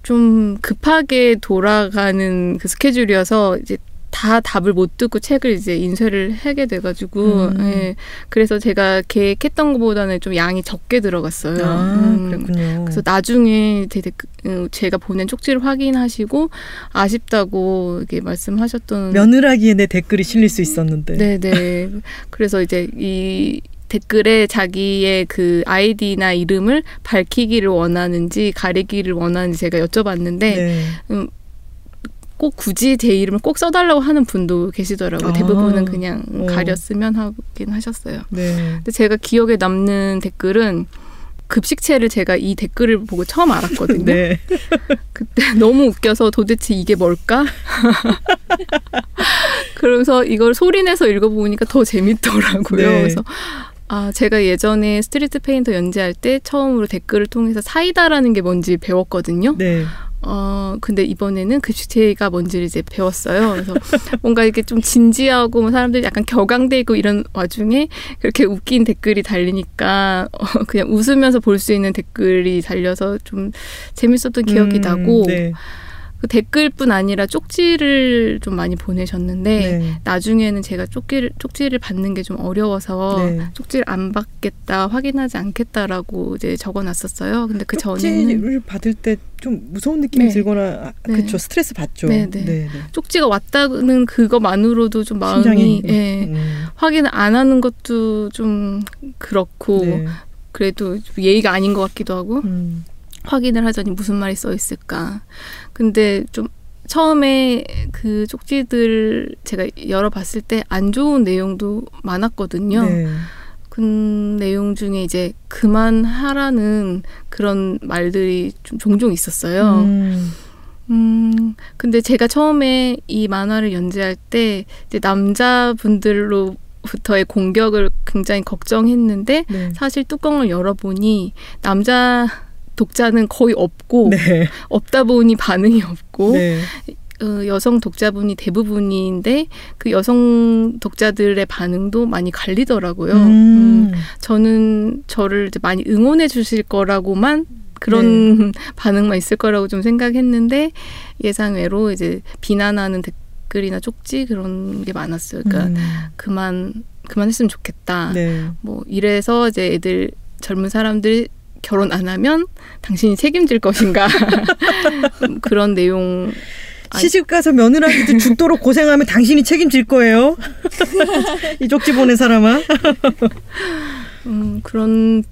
좀 급하게 돌아가는 그 스케줄이어서 이제 다 답을 못 듣고 책을 이제 인쇄를 하게 돼가지고 음. 예. 그래서 제가 계획했던 것보다는 좀 양이 적게 들어갔어요. 아, 음. 그랬군요. 그래서 나중에 제 댓글- 어, 제가 보낸 쪽지를 확인하시고 아쉽다고 이렇게 말씀하셨던 며느라기에 내 댓글이 실릴 수 있었는데. 네네. 그래서 이제 이 댓글에 자기의 그 아이디나 이름을 밝히기를 원하는지 가리기를 원하는지 제가 여쭤봤는데 네. 꼭 굳이 제 이름을 꼭 써달라고 하는 분도 계시더라고요. 아. 대부분은 그냥 어. 가렸으면 하긴 하셨어요. 네. 근데 제가 기억에 남는 댓글은 급식체를 제가 이 댓글을 보고 처음 알았거든요. 네. 그때 너무 웃겨서 도대체 이게 뭘까? 그러면서 이걸 소리내서 읽어보니까 더 재밌더라고요. 네. 그래서 아 제가 예전에 스트리트 페인터 연재할 때 처음으로 댓글을 통해서 사이다라는 게 뭔지 배웠거든요. 네. 어 근데 이번에는 급식체가 뭔지를 이제 배웠어요. 그래서 뭔가 이렇게 좀 진지하고 뭐 사람들이 약간 격앙되고 이런 와중에 그렇게 웃긴 댓글이 달리니까 어, 그냥 웃으면서 볼 수 있는 댓글이 달려서 좀 재밌었던 기억이 음, 나고 네. 그 댓글뿐 아니라 쪽지를 좀 많이 보내셨는데 네. 나중에는 제가 쪽지를 쪽지를 받는 게 좀 어려워서 네. 쪽지를 안 받겠다 확인하지 않겠다라고 이제 적어놨었어요. 근데 그 전에는 쪽지를 받을 때 좀 무서운 느낌이 네. 들거나. 그쵸 스트레스 받죠. 네, 네. 쪽지가 왔다는 그것만으로도 좀 마음이 심장이 예, 음, 확인을 안 하는 것도 좀 그렇고 네. 그래도 좀 예의가 아닌 것 같기도 하고 음, 확인을 하자니 무슨 말이 써 있을까. 근데 좀 처음에 그 쪽지들 제가 열어봤을 때 안 좋은 내용도 많았거든요. 네. 그 내용 중에 이제 그만하라는 그런 말들이 좀 종종 있었어요. 음, 음, 근데 제가 처음에 이 만화를 연재할 때 이제 남자분들로 부터의 공격을 굉장히 걱정했는데 네. 사실 뚜껑을 열어보니 남자 독자는 거의 없고 네. 없다 보니 반응이 없고 네. 어, 여성 독자분이 대부분인데 그 여성 독자들의 반응도 많이 갈리더라고요. 음, 음, 저는 저를 이제 많이 응원해 주실 거라고만 그런 반응만 있을 거라고 좀 생각했는데 예상외로 이제 비난하는 댓글이나 쪽지 그런 게 많았어요. 그러니까 음, 그만 그만했으면 좋겠다. 네. 뭐 이래서 이제 애들 젊은 사람들 결혼 안 하면 당신이 책임질 것인가 음, 그런 내용 아니- 시집 가서 며느라기도 죽도록 고생하면 당신이 책임질 거예요. 이 쪽지 보낸 사람아. 음, 그런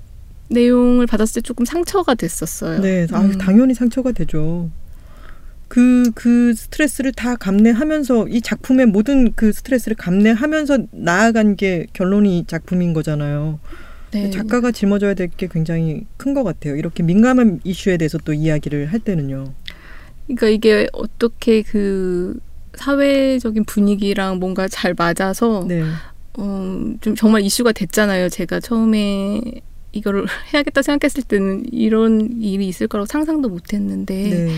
내용을 받았을 때 조금 상처가 됐었어요. 네, 아, 음. 당연히 상처가 되죠. 그, 그 스트레스를 다 감내하면서 이 작품의 모든 그 스트레스를 감내하면서 나아간 게 결론이 작품인 거잖아요. 네. 작가가 짊어져야 될 게 굉장히 큰 것 같아요. 이렇게 민감한 이슈에 대해서 또 이야기를 할 때는요. 그러니까 이게 어떻게 그 사회적인 분위기랑 뭔가 잘 맞아서 네, 어, 좀 정말 이슈가 됐잖아요. 제가 처음에 이거를 해야겠다 생각했을 때는 이런 일이 있을 거라고 상상도 못했는데 네,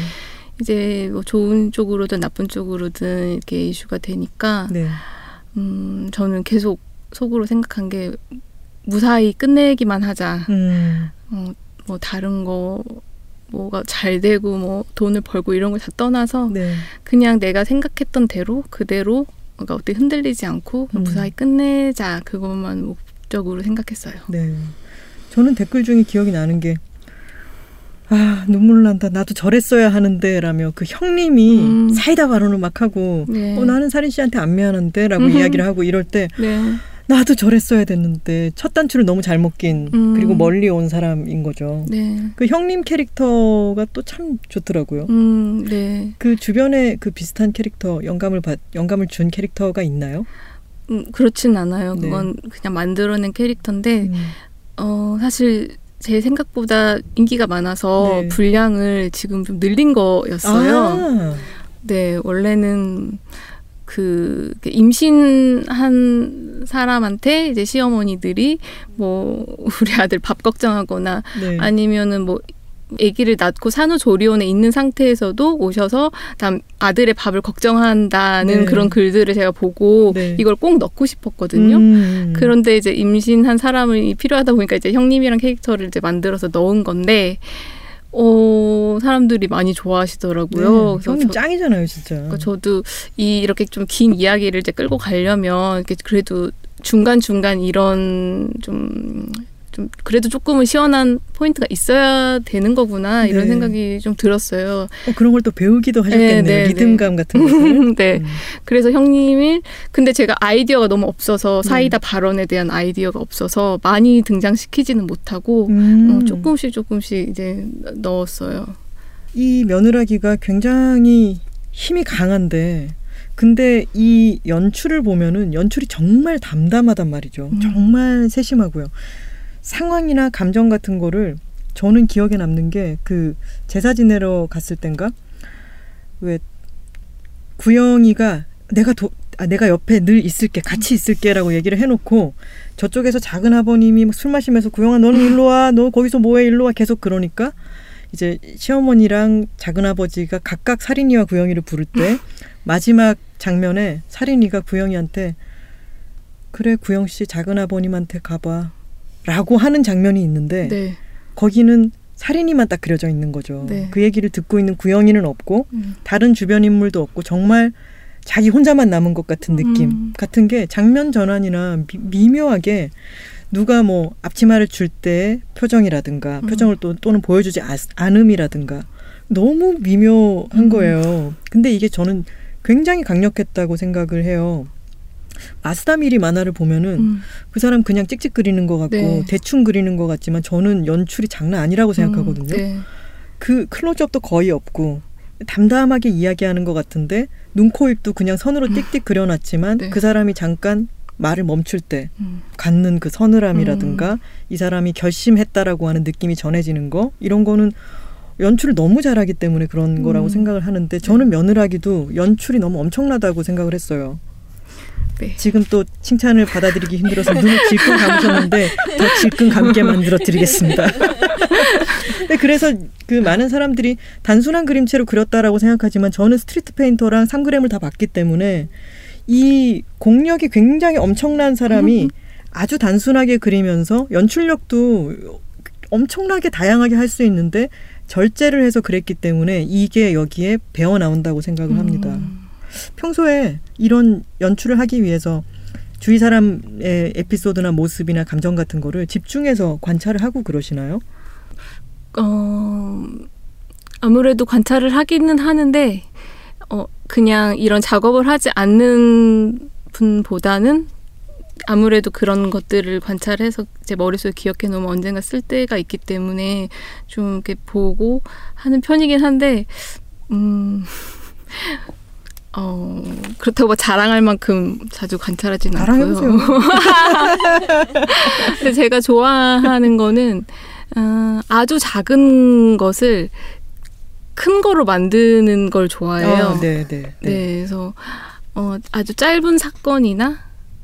이제 뭐 좋은 쪽으로든 나쁜 쪽으로든 이렇게 이슈가 되니까 네, 음, 저는 계속 속으로 생각한 게 무사히 끝내기만 하자. 음, 어, 뭐 다른 거 뭐가 잘 되고 뭐 돈을 벌고 이런 걸 다 떠나서 네, 그냥 내가 생각했던 대로 그대로 뭔가 어떻게 흔들리지 않고 음. 무사히 끝내자 그것만 목적으로 생각했어요. 네. 저는 댓글 중에 기억이 나는 게 아, 눈물 난다. 나도 저랬어야 하는데 라며 그 형님이 음. 사이다 발언을 막 하고 네. 어, 나는 살인 씨한테 안 미안한데 라고 음. 이야기를 하고 이럴 때 네. 나도 저랬어야 됐는데 첫 단추를 너무 잘 먹긴 음. 그리고 멀리 온 사람인 거죠. 네. 그 형님 캐릭터가 또 참 좋더라고요. 음, 네. 그 주변에 그 비슷한 캐릭터 영감을 받 영감을 준 캐릭터가 있나요? 음, 그렇진 않아요. 네. 그건 그냥 만들어낸 캐릭터인데 음. 어, 사실 제 생각보다 인기가 많아서 네. 분량을 지금 좀 늘린 거였어요. 아, 네, 원래는 그 임신한 사람한테 이제 시어머니들이 뭐 우리 아들 밥 걱정하거나 네. 아니면은 뭐 아기를 낳고 산후조리원에 있는 상태에서도 오셔서 남 아들의 밥을 걱정한다는 네. 그런 글들을 제가 보고 네. 이걸 꼭 넣고 싶었거든요. 음. 그런데 이제 임신한 사람이 필요하다 보니까 이제 형님이랑 캐릭터를 이제 만들어서 넣은 건데 어 사람들이 많이 좋아하시더라고요. 네, 형님 저- 짱이잖아요, 진짜. 그러니까 저도 이 이렇게 좀 긴 이야기를 이제 끌고 가려면 이렇게 그래도 중간 중간 이런 좀. 좀 그래도 조금은 시원한 포인트가 있어야 되는 거구나 이런 네. 생각이 좀 들었어요. 어, 그런 걸 또 배우기도 하셨겠네요. 네, 네, 리듬감 같은 것을. 네. 음. 그래서 형님이 근데 제가 아이디어가 너무 없어서 사이다 발언에 대한 아이디어가 없어서 많이 등장시키지는 못하고 음. 어, 조금씩 조금씩 이제 넣었어요. 이 며느라기가 굉장히 힘이 강한데 근데 이 연출을 보면은 연출이 정말 담담하단 말이죠. 음. 정말 세심하고요. 상황이나 감정 같은 거를 저는 기억에 남는 게 그 제사 지내러 갔을 땐가? 왜 구영이가 내가 도, 아, 내가 옆에 늘 있을게 같이 있을게라고 얘기를 해놓고 저쪽에서 작은 아버님이 막술 마시면서 구영아 너는 일로 와너 거기서 뭐해 일로 와 계속 그러니까 이제 시어머니랑 작은 아버지가 각각 살인이와 구영이를 부를 때 마지막 장면에 살인이가 구영이한테 그래 구영 씨 작은 아버님한테 가봐 라고 하는 장면이 있는데 네. 거기는 살인이만 딱 그려져 있는 거죠. 네. 그 얘기를 듣고 있는 구영이는 없고 음. 다른 주변 인물도 없고 정말 자기 혼자만 남은 것 같은 느낌 음. 같은 게 장면 전환이나 미, 묘하게 누가 뭐 앞치마를 줄 때 표정이라든가 음. 표정을 또 또는 보여주지 아- 않음이라든가 너무 미묘한 음. 거예요. 근데 이게 저는 굉장히 강력했다고 생각을 해요. 마스다미리 만화를 보면은 음. 그 사람 그냥 찍찍 그리는 것 같고 네. 대충 그리는 것 같지만 저는 연출이 장난 아니라고 생각하거든요. 음, 네. 그 클로즈업도 거의 없고 담담하게 이야기하는 것 같은데 눈, 코, 입도 그냥 선으로 띡띡 그려놨지만 네. 그 사람이 잠깐 말을 멈출 때 음. 갖는 그 서늘함이라든가 이 사람이 결심했다라고 하는 느낌이 전해지는 거 이런 거는 연출을 너무 잘하기 때문에 그런 거라고 음. 생각을 하는데 저는 며느라기도 연출이 너무 엄청나다고 생각을 했어요. 네. 지금 또 칭찬을 받아들이기 힘들어서 눈을 질끈 감으셨는데 더 질끈 감게 만들어 드리겠습니다. 네, 그래서 그 많은 사람들이 단순한 그림체로 그렸다라고 생각하지만 저는 스트리트 페인터랑 3그램을 다 봤기 때문에 이 공력이 굉장히 엄청난 사람이 아주 단순하게 그리면서 연출력도 엄청나게 다양하게 할 수 있는데 절제를 해서 그랬기 때문에 이게 여기에 배어 나온다고 생각을 합니다. 음. 평소에 이런 연출을 하기 위해서 주위 사람의 에피소드나 모습이나 감정 같은 거를 집중해서 관찰을 하고 그러시나요? 어, 아무래도 관찰을 하기는 하는데, 어, 그냥 이런 작업을 하지 않는 분보다는 아무래도 그런 것들을 관찰해서 제 머릿속에 기억해 놓으면 언젠가 쓸 때가 있기 때문에 좀 이렇게 보고 하는 편이긴 한데, 음, 어, 그렇다고 뭐 자랑할 만큼 자주 관찰하지는 않고요. 근데 제가 좋아하는 거는 어, 아주 작은 것을 큰 거로 만드는 걸 좋아해요. 아, 네, 네, 네, 네. 그래서 어, 아주 짧은 사건이나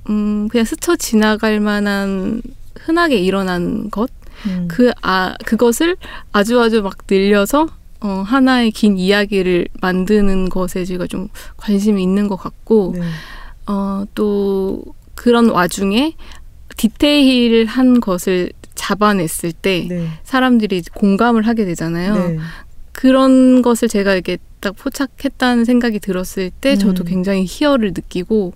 음, 그냥 스쳐 지나갈 만한 흔하게 일어난 것, 음. 그, 아, 그것을 아주 아주 막 늘려서 어, 하나의 긴 이야기를 만드는 것에 제가 좀 관심이 있는 것 같고, 네. 어, 또 그런 와중에 디테일한 것을 잡아냈을 때 네. 사람들이 공감을 하게 되잖아요. 네. 그런 것을 제가 이렇게 딱 포착했다는 생각이 들었을 때 저도 음. 굉장히 희열을 느끼고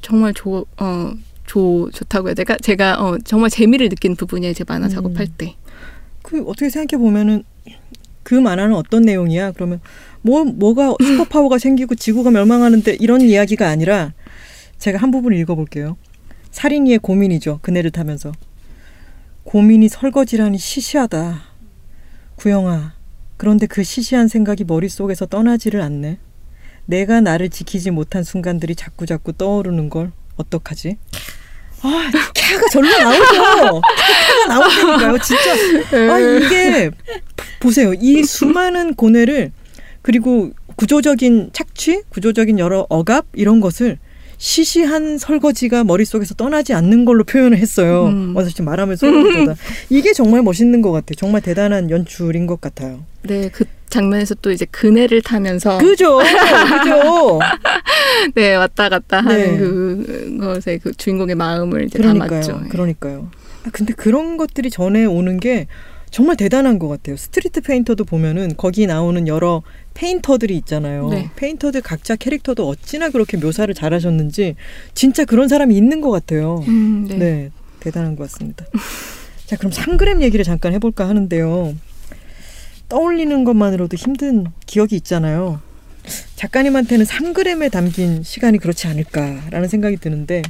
정말 좋, 어, 좋, 좋다고 해야 될까? 제가 어, 정말 재미를 느끼는 부분이에요. 제 만화 음. 작업할 때. 그 어떻게 생각해 보면은 그 만화는 어떤 내용이야? 그러면 뭐 뭐가 슈퍼 파워가 생기고 지구가 멸망하는데 이런 이야기가 아니라 제가 한 부분을 읽어볼게요. 살인이의 고민이죠. 그네를 타면서 고민이 설거지라니 시시하다. 구영아, 그런데 그 시시한 생각이 머릿속에서 떠나지를 않네. 내가 나를 지키지 못한 순간들이 자꾸 자꾸 떠오르는 걸 어떡하지? 아, 캬가 절로 나오죠. 캬가 나오니까요, 진짜. 아 이게 보세요. 이 수많은 고뇌를 그리고 구조적인 착취, 구조적인 여러 억압 이런 것을 시시한 설거지가 머릿속에서 떠나지 않는 걸로 표현을 했어요. 음. 와서 지금 말하면 소름 돋아. 이게 정말 멋있는 것 같아요. 정말 대단한 연출인 것 같아요. 네, 그 장면에서 또 이제 그네를 타면서 그죠? 그죠? 네 왔다 갔다 네. 하는 그것에 그 주인공의 마음을 이제 그러니까요. 담았죠. 그러니까요. 아, 근데 그런 것들이 전해 오는 게 정말 대단한 것 같아요. 스트리트 페인터도 보면은 거기 나오는 여러 painter들이 있잖아요. 네. painter들 각자 캐릭터도 어찌나 그렇게 묘사를 잘하셨는지 진짜 그런 사람이 있는 것 같아요. 음, 네. 네. 대단한 것 같습니다. 자, 그럼 3그램 얘기를 잠깐 해볼까 하는데요. 떠올리는 것만으로도 힘든 기억이 있잖아요. 작가님한테는 3g에 담긴 시간이 그렇지 않을까라는 생각이 드는데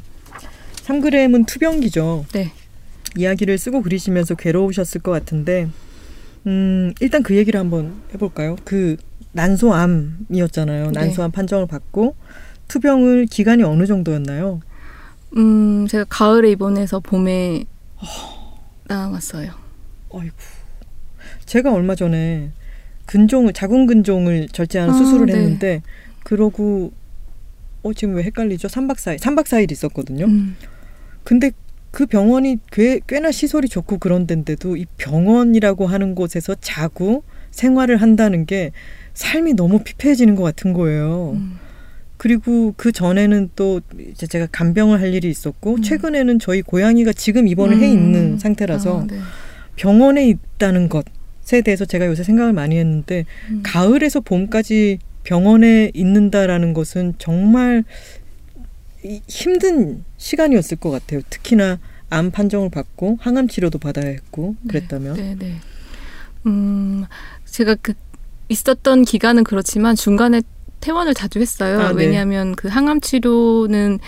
3g은 투병기죠. 네. 이야기를 쓰고 그리시면서 괴로우셨을 것 같은데 음, 일단 그 얘기를 한번 해볼까요? 그 난소암이었잖아요. 네. 난소암 판정을 받고 투병을 기간이 어느 정도였나요? 음, 제가 가을에 입원해서 봄에 나왔어요. 아이고. 제가 얼마 전에 근종을 자궁 근종을 절제하는 아, 수술을 네. 했는데 그러고 어 지금 왜 헷갈리죠? 3박 4일. 3박 4일 있었거든요. 음, 근데 그 병원이 꽤, 꽤나 시설이 좋고 그런 데인데도 이 병원이라고 하는 곳에서 자고 생활을 한다는 게 삶이 너무 피폐해지는 것 같은 거예요. 음. 그리고 그 전에는 또 이제 제가 간병을 할 일이 있었고 음. 최근에는 저희 고양이가 지금 입원을 해 음. 있는 상태라서 아, 네. 병원에 있다는 것 에 대해서 제가 요새 생각을 많이 했는데 음. 가을에서 봄까지 병원에 있는다라는 것은 정말 이- 힘든 시간이었을 것 같아요. 특히나 암 판정을 받고 항암 치료도 받아야 했고 그랬다면 네, 네. 음, 제가 그 있었던 기간은 그렇지만 중간에 퇴원을 자주 했어요. 아, 네. 왜냐하면 그 항암 치료는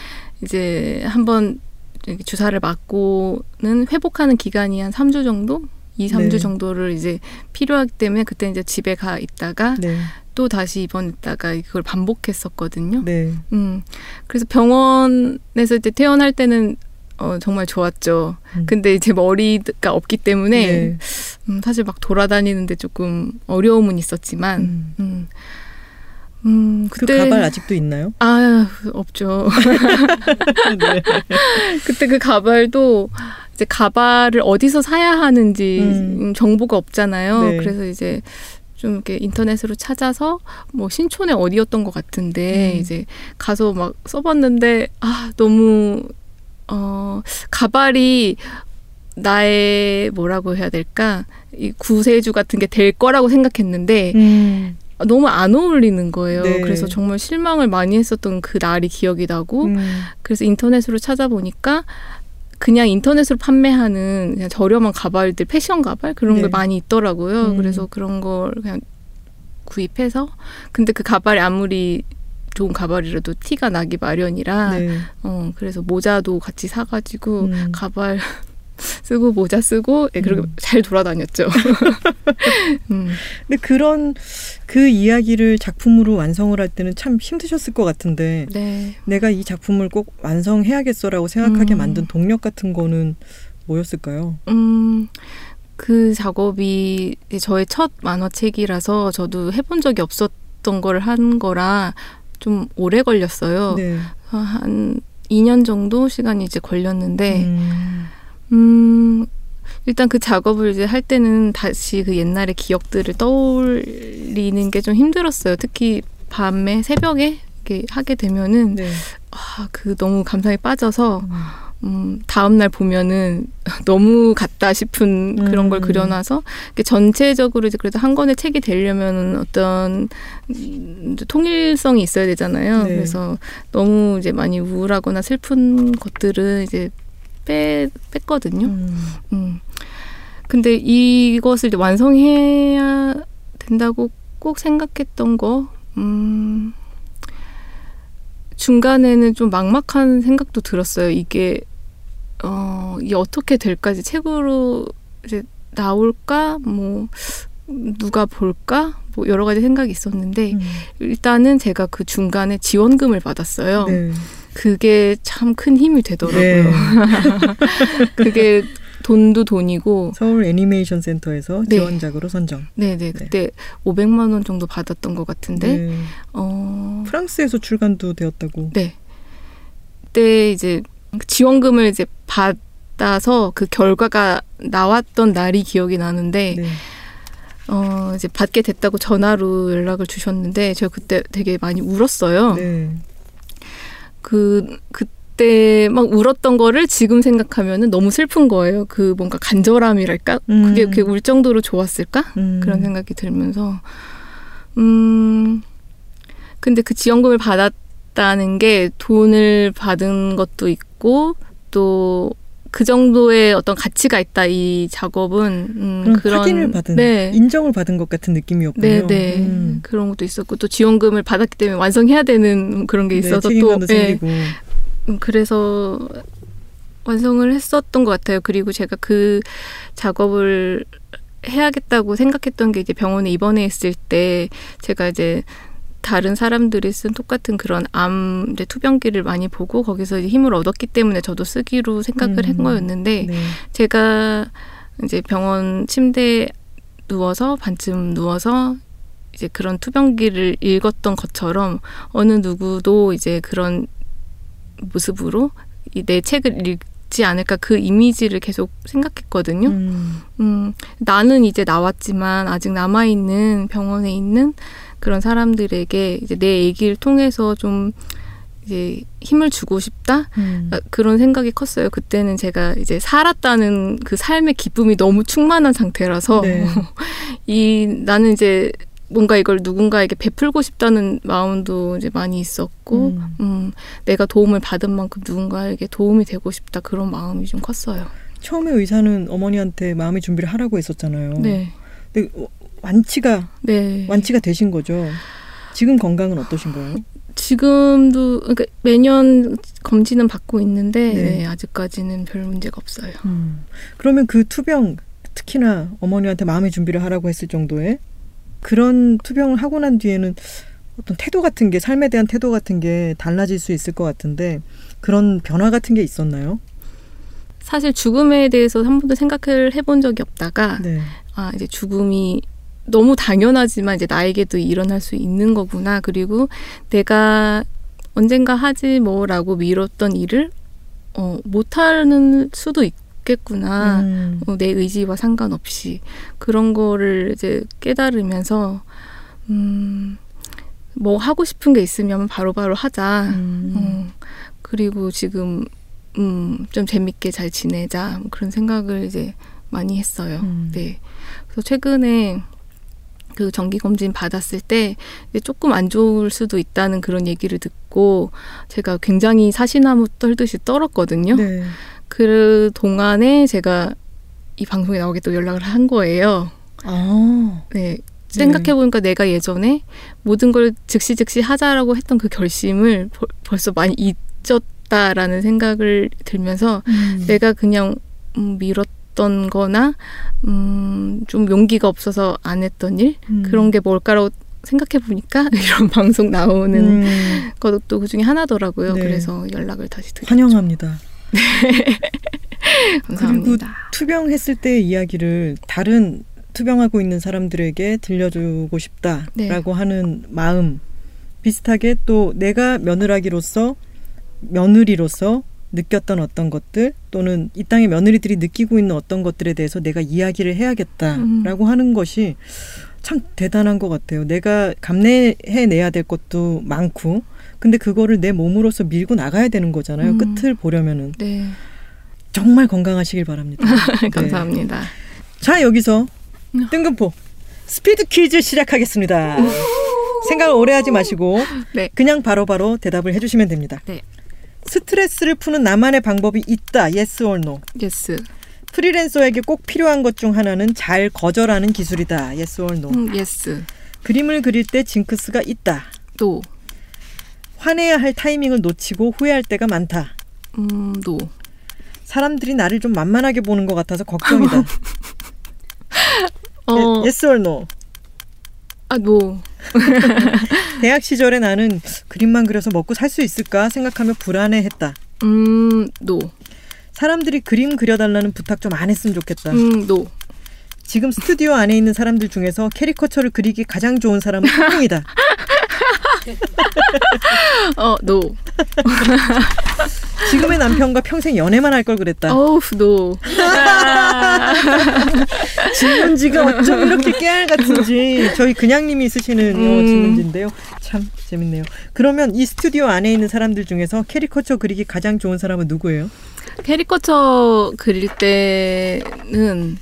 이제 한번 주사를 맞고는 회복하는 기간이 한 3주 정도? 2, 3주 네. 정도를 이제 필요하기 때문에 그때 이제 집에 가 있다가 네, 또 다시 입원했다가 그걸 반복했었거든요. 네, 음. 그래서 병원에서 이제 퇴원할 때는 어, 정말 좋았죠. 음. 근데 이제 머리가 없기 때문에 네. 음, 사실 막 돌아다니는데 조금 어려움은 있었지만, 음. 음, 음, 그 그때 가발 아직도 있나요? 아 없죠. 네. 그때 그 가발도 이제 가발을 어디서 사야 하는지 음. 음, 정보가 없잖아요. 네. 그래서 이제 좀 이렇게 인터넷으로 찾아서 뭐 신촌에 어디였던 것 같은데 음. 이제 가서 막 써봤는데 아 너무 어 가발이 나의 뭐라고 해야 될까 이 구세주 같은 게 될 거라고 생각했는데 음. 너무 안 어울리는 거예요. 네. 그래서 정말 실망을 많이 했었던 그 날이 기억이 나고 음. 그래서 인터넷으로 찾아보니까 그냥 인터넷으로 판매하는 그냥 저렴한 가발들 패션 가발 그런 네. 게 많이 있더라고요. 음. 그래서 그런 걸 그냥 구입해서 근데 그 가발이 아무리 좋은 가발이라도 티가 나기 마련이라 네. 어 그래서 모자도 같이 사가지고 음. 가발 쓰고 모자 쓰고 예, 그렇게 음. 잘 돌아다녔죠. 음. 근데 그런 그 이야기를 작품으로 완성을 할 때는 참 힘드셨을 것 같은데 네. 내가 이 작품을 꼭 완성해야겠어라고 생각하게 음. 만든 동력 같은 거는 뭐였을까요? 음, 그 작업이 저의 첫 만화책이라서 저도 해본 적이 없었던 걸 한 거라 좀 오래 걸렸어요. 네. 아, 한 2년 정도 시간이 이제 걸렸는데, 음. 음, 일단 그 작업을 이제 할 때는 다시 그 옛날의 기억들을 떠올리는 게 좀 힘들었어요. 특히 밤에 새벽에 이렇게 하게 되면은 네. 아, 그 너무 감상에 빠져서 음. 음, 다음 날 보면은 너무 같다 싶은 그런 걸 음. 그려놔서 전체적으로 이제 그래도 한 권의 책이 되려면 어떤 음, 통일성이 있어야 되잖아요. 네. 그래서 너무 이제 많이 우울하거나 슬픈 것들은 이제 빼 뺐거든요. 음. 음. 근데 이것을 완성해야 된다고 꼭 생각했던 거, 음, 중간에는 좀 막막한 생각도 들었어요. 이게, 어, 이게 어떻게 될까? 이제 책으로 이제 나올까? 뭐, 누가 볼까? 뭐 여러 가지 생각이 있었는데, 음. 일단은 제가 그 중간에 지원금을 받았어요. 네. 그게 참 큰 힘이 되더라고요. 네. 그게 돈도 돈이고 서울 애니메이션 센터에서 네. 지원작으로 선정. 네네 그때 500만 원 정도 받았던 것 같은데 네. 어 프랑스에서 출간도 되었다고. 네. 그때 이제 지원금을 이제 받아서 그 결과가 나왔던 날이 기억이 나는데 네. 어 이제 받게 됐다고 전화로 연락을 주셨는데 제가 그때 되게 많이 울었어요. 네. 그 그때 막 울었던 거를 지금 생각하면은 너무 슬픈 거예요. 그 뭔가 간절함이랄까? 음. 그게 그게 울 정도로 좋았을까? 음. 그런 생각이 들면서 음 근데 그 지원금을 받았다는 게 돈을 받은 것도 있고 또 그 정도의 어떤 가치가 있다 이 작업은 음, 그런 그런 확인을 받은 네. 인정을 받은 것 같은 느낌이었군요. 네, 네. 음. 그런 것도 있었고 또 지원금을 받았기 때문에 완성해야 되는 그런 게 네, 있어서 또 책임감도 예, 생기고. 음, 그래서 완성을 했었던 것 같아요. 그리고 제가 그 작업을 해야겠다고 생각했던 게 이제 병원에 입원했을 때 제가 이제 다른 사람들이 쓴 똑같은 그런 암 이제 투병기를 많이 보고 거기서 힘을 얻었기 때문에 저도 쓰기로 생각을 한 음. 거였는데 네. 제가 이제 병원 침대에 누워서 반쯤 누워서 이제 그런 투병기를 읽었던 것처럼 어느 누구도 이제 그런 모습으로 이 내 책을 읽지 않을까 그 이미지를 계속 생각했거든요. 음. 음, 나는 이제 나왔지만 아직 남아있는 병원에 있는 그런 사람들에게 이제 내 얘기를 통해서 좀 이제 힘을 주고 싶다? 음. 아, 그런 생각이 컸어요. 그때는 제가 이제 살았다는 그 삶의 기쁨이 너무 충만한 상태라서 네. 이 나는 이제 뭔가 이걸 누군가에게 베풀고 싶다는 마음도 이제 많이 있었고, 음. 음, 내가 도움을 받은 만큼 누군가에게 도움이 되고 싶다 그런 마음이 좀 컸어요. 처음에 의사는 어머니한테 마음의 준비를 하라고 했었잖아요. 네, 근데 완치가 네. 완치가 되신 거죠. 지금 건강은 어떠신가요? 지금도 그러니까 매년 검진은 받고 있는데 네. 네, 아직까지는 별 문제가 없어요. 음. 그러면 그 투병 특히나 어머니한테 마음의 준비를 하라고 했을 정도의 그런 투병을 하고 난 뒤에는 어떤 태도 같은 게 삶에 대한 태도 같은 게 달라질 수 있을 것 같은데 그런 변화 같은 게 있었나요? 사실 죽음에 대해서 한 번도 생각을 해본 적이 없다가 네. 아 이제 죽음이 너무 당연하지만 이제 나에게도 일어날 수 있는 거구나. 그리고 내가 언젠가 하지 뭐라고 미뤘던 일을 어, 못하는 수도 있겠구나. 음. 어, 내 의지와 상관없이 그런 거를 이제 깨달으면서 음, 뭐 하고 싶은 게 있으면 바로바로 하자. 음. 음, 그리고 지금 음, 좀 재밌게 잘 지내자 뭐 그런 생각을 이제 많이 했어요. 음. 네. 그래서 최근에 그 정기 검진 받았을 때 조금 안 좋을 수도 있다는 그런 얘기를 듣고 제가 굉장히 사시나무 떨듯이 떨었거든요. 네. 그 동안에 제가 이 방송에 나오게 또 연락을 한 거예요. 아. 네. 생각해 보니까 내가 예전에 모든 걸 즉시 즉시 하자라고 했던 그 결심을 벌- 벌써 많이 잊었다라는 생각을 들면서 음. 내가 그냥 음, 미뤘던 거나 음, 좀 용기가 없어서 안 했던 일 음. 그런 게 뭘까라고 생각해 보니까 이런 방송 나오는 음. 것도 그 중에 하나더라고요. 네. 그래서 연락을 다시 드렸죠. 환영합니다. 감사합니다. 투병했을 때의 이야기를 다른 투병하고 있는 사람들에게 들려주고 싶다라고 네. 하는 마음 비슷하게 또 내가 며느라기로서 며느리로서 느꼈던 어떤 것들 또는 이 땅의 며느리들이 느끼고 있는 어떤 것들에 대해서 내가 이야기를 해야겠다라고 음. 하는 것이 참 대단한 것 같아요. 내가 감내해내야 될 것도 많고 근데 그거를 내 몸으로서 밀고 나가야 되는 거잖아요. 음. 끝을 보려면은 네. 정말 건강하시길 바랍니다. 네. 감사합니다. 자 여기서 뜬금포 스피드 퀴즈 시작하겠습니다. 생각을 오래 하지 마시고 네. 그냥 바로바로 대답을 해주시면 됩니다. 네. 스트레스를 푸는 나만의 방법이 있다. Yes or no. Yes. 프리랜서에게 꼭 필요한 것 중 하나는 잘 거절하는 기술이다. Yes or no. 음, yes. 그림을 그릴 때 징크스가 있다. No. 화내야 할 타이밍을 놓치고 후회할 때가 많다. 음, no. 사람들이 나를 좀 만만하게 보는 것 같아서 걱정이다. 어, 예, yes or no. 아, no. 대학 시절에 나는 그림만 그려서 먹고 살 수 있을까 생각하며 불안해했다. 음, no. 사람들이 그림 그려달라는 부탁 좀 안 했으면 좋겠다. 음, no. 지금 스튜디오 안에 있는 사람들 중에서 캐리커처를 그리기 가장 좋은 사람은 한국이다. 어, no. 지금의 남편과 평생 연애만 할 걸 그랬다. 어우, no. 질문지가 어쩜 이렇게 깨알 같은지 저희 그냥님이 쓰시는 어, 음. 질문지인데요. 참 재밌네요. 그러면 이 스튜디오 안에 있는 사람들 중에서 캐리커처 그리기 가장 좋은 사람은 누구예요? 캐리커처 그릴 때는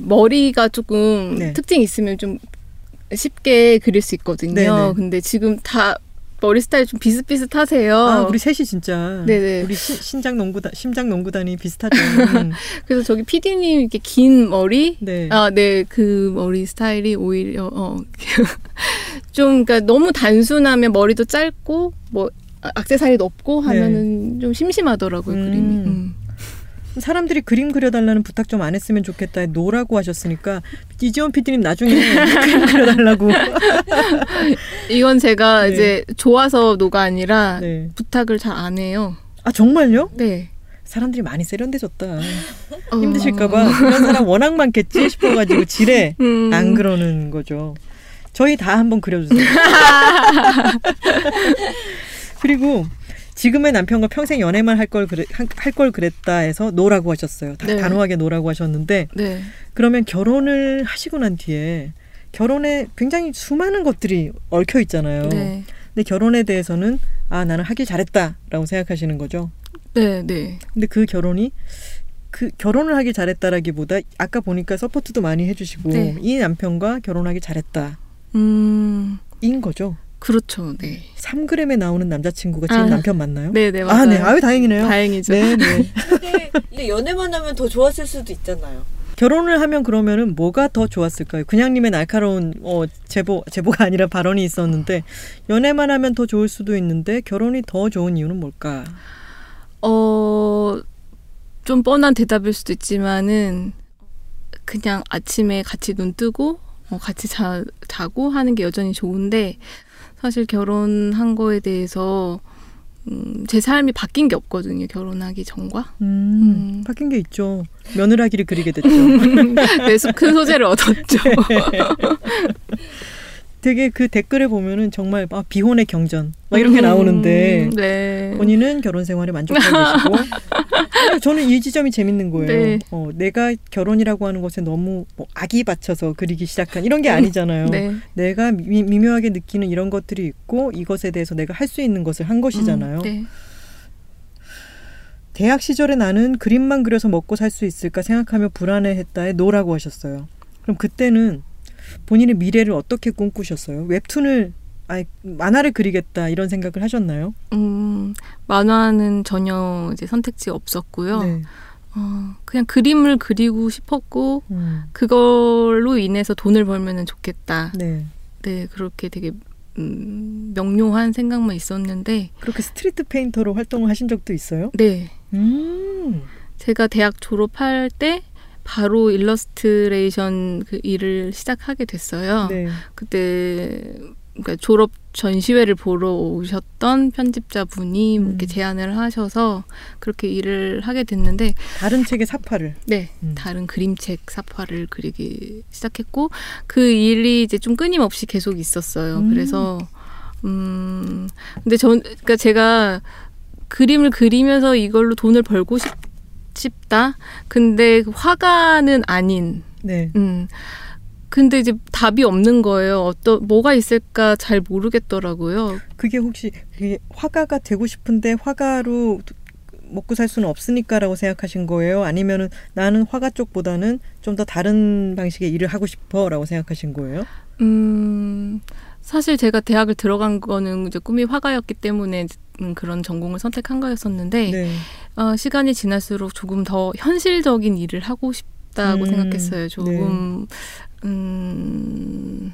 머리가 조금 네. 특징이 있으면 좀 쉽게 그릴 수 있거든요. 네네. 근데 지금 다 머리 스타일 좀 비슷비슷하세요. 아, 우리 셋이 진짜 네네. 우리 시- 신장 농구단 심장 농구단이 비슷하죠. 음. 그래서 저기 PD님 이렇게 긴 머리, 네. 아, 네, 그 머리 스타일이 오히려 어, 좀 그러니까 너무 단순하면 머리도 짧고 뭐 아, 악세사리도 없고 하면은 좀 심심하더라고요 네. 음. 그림이. 음. 사람들이 그림 그려달라는 부탁 좀 안 했으면 좋겠다. No라고 하셨으니까 이지원 PD님 나중에 그림 그려달라고. 이건 제가 네. 이제 좋아서 no가 아니라 네. 부탁을 잘 안 해요. 아 정말요? 네. 사람들이 많이 세련돼졌다. 어. 힘드실까봐 그런 사람 워낙 많겠지 싶어가지고 지레 음. 안 그러는 거죠. 저희 다 한번 그려주세요. 그리고 지금의 남편과 평생 연애만 할걸 그래, 할걸 그랬다 해서 no라고 하셨어요. 다 네. 단호하게 no라고 하셨는데 네. 그러면 결혼을 하시고 난 뒤에 결혼에 굉장히 수많은 것들이 얽혀 있잖아요. 네. 근데 결혼에 대해서는 아 나는 하길 잘했다라고 생각하시는 거죠. 네. 네. 근데 그 결혼이 그 결혼을 하길 잘했다라기보다 아까 보니까 support도 많이 해주시고 네. 이 남편과 결혼하길 잘했다 음. 인 거죠. 그렇죠. 네. 3g에 나오는 남자친구가 지금 아. 남편 맞나요? 네, 네, 맞아요. 아, 네. 아유 다행이네요. 다행이죠. 네, 네. 근데 연애만 하면 더 좋았을 수도 있잖아요. 결혼을 하면 그러면은 뭐가 더 좋았을까요? 그냥님의 날카로운 어 제보 제보가 아니라 발언이 있었는데 연애만 하면 더 좋을 수도 있는데 결혼이 더 좋은 이유는 뭘까? 어, 좀 뻔한 대답일 수도 있지만은 그냥 아침에 같이 눈 뜨고 어, 같이 자, 자고 하는 게 여전히 좋은데 사실 결혼한 거에 대해서 음, 제 삶이 바뀐 게 없거든요. 결혼하기 전과. 음, 음. 바뀐 게 있죠. 며느라기를 그리게 됐죠. 그래서 큰 소재를 얻었죠. 되게 그 댓글에 보면은 정말 아, 비혼의 경전 막 이렇게 음, 나오는데 네. 본인은 결혼 생활에 만족하고 계시고 아니, 저는 이 지점이 재밌는 거예요. 네. 어, 내가 결혼이라고 하는 것에 너무 뭐 악이 받쳐서 그리기 시작한 이런 게 아니잖아요. 네. 내가 미, 미묘하게 느끼는 이런 것들이 있고 이것에 대해서 내가 할 수 있는 것을 한 것이잖아요. 음, 네. 대학 시절에 나는 그림만 그려서 먹고 살 수 있을까 생각하며 불안해했다에 no라고 하셨어요. 그럼 그때는 본인의 미래를 어떻게 꿈꾸셨어요? 웹툰을 아 만화를 그리겠다 이런 생각을 하셨나요? 음, 만화는 전혀 이제 선택지가 없었고요. 네. 어, 그냥 그림을 그리고 싶었고 음, 그걸로 인해서 돈을 벌면 좋겠다. 네. 네, 그렇게 되게 음, 명료한 생각만 있었는데, 그렇게 street painter로 활동을 하신 적도 있어요? 네, 음. 제가 대학 졸업할 때 바로 일러스트레이션 그 일을 시작하게 됐어요. 네. 그때 그러니까 졸업 전시회를 보러 오셨던 편집자분이 음. 이렇게 제안을 하셔서 그렇게 일을 하게 됐는데, 다른 책의 사파를. 네, 음. 다른 그림책 사파를 그리기 시작했고 그 일이 이제 좀 끊임없이 계속 있었어요. 음. 그래서 음 근데 전 그러니까 제가 그림을 그리면서 이걸로 돈을 벌고 싶, 싶다. 근데 화가는 아닌 네. 음. 근데 이제 답이 없는 거예요. 어떤 뭐가 있을까 잘 모르겠더라고요. 그게 혹시 그게 화가가 되고 싶은데 화가로 먹고 살 수는 없으니까라고 생각하신 거예요? 아니면은 나는 화가 쪽보다는 좀 더 다른 방식의 일을 하고 싶어라고 생각하신 거예요? 음, 사실 제가 대학을 들어간 거는 이제 꿈이 화가였기 때문에 음, 그런 전공을 선택한 거였었는데 네. 어, 시간이 지날수록 조금 더 현실적인 일을 하고 싶다고 음, 생각했어요. 조금 음,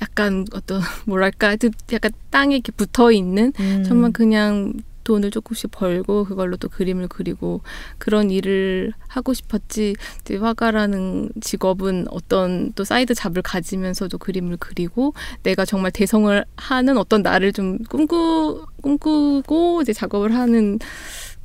약간 어떤 뭐랄까 약간 땅에 이렇게 붙어 있는 음. 정말 그냥 돈을 조금씩 벌고 그걸로 또 그림을 그리고 그런 일을 하고 싶었지 이제 화가라는 직업은 어떤 또 side job을 가지면서도 그림을 그리고 내가 정말 대성을 하는 어떤 나를 좀 꿈꾸 꿈꾸고 이제 작업을 하는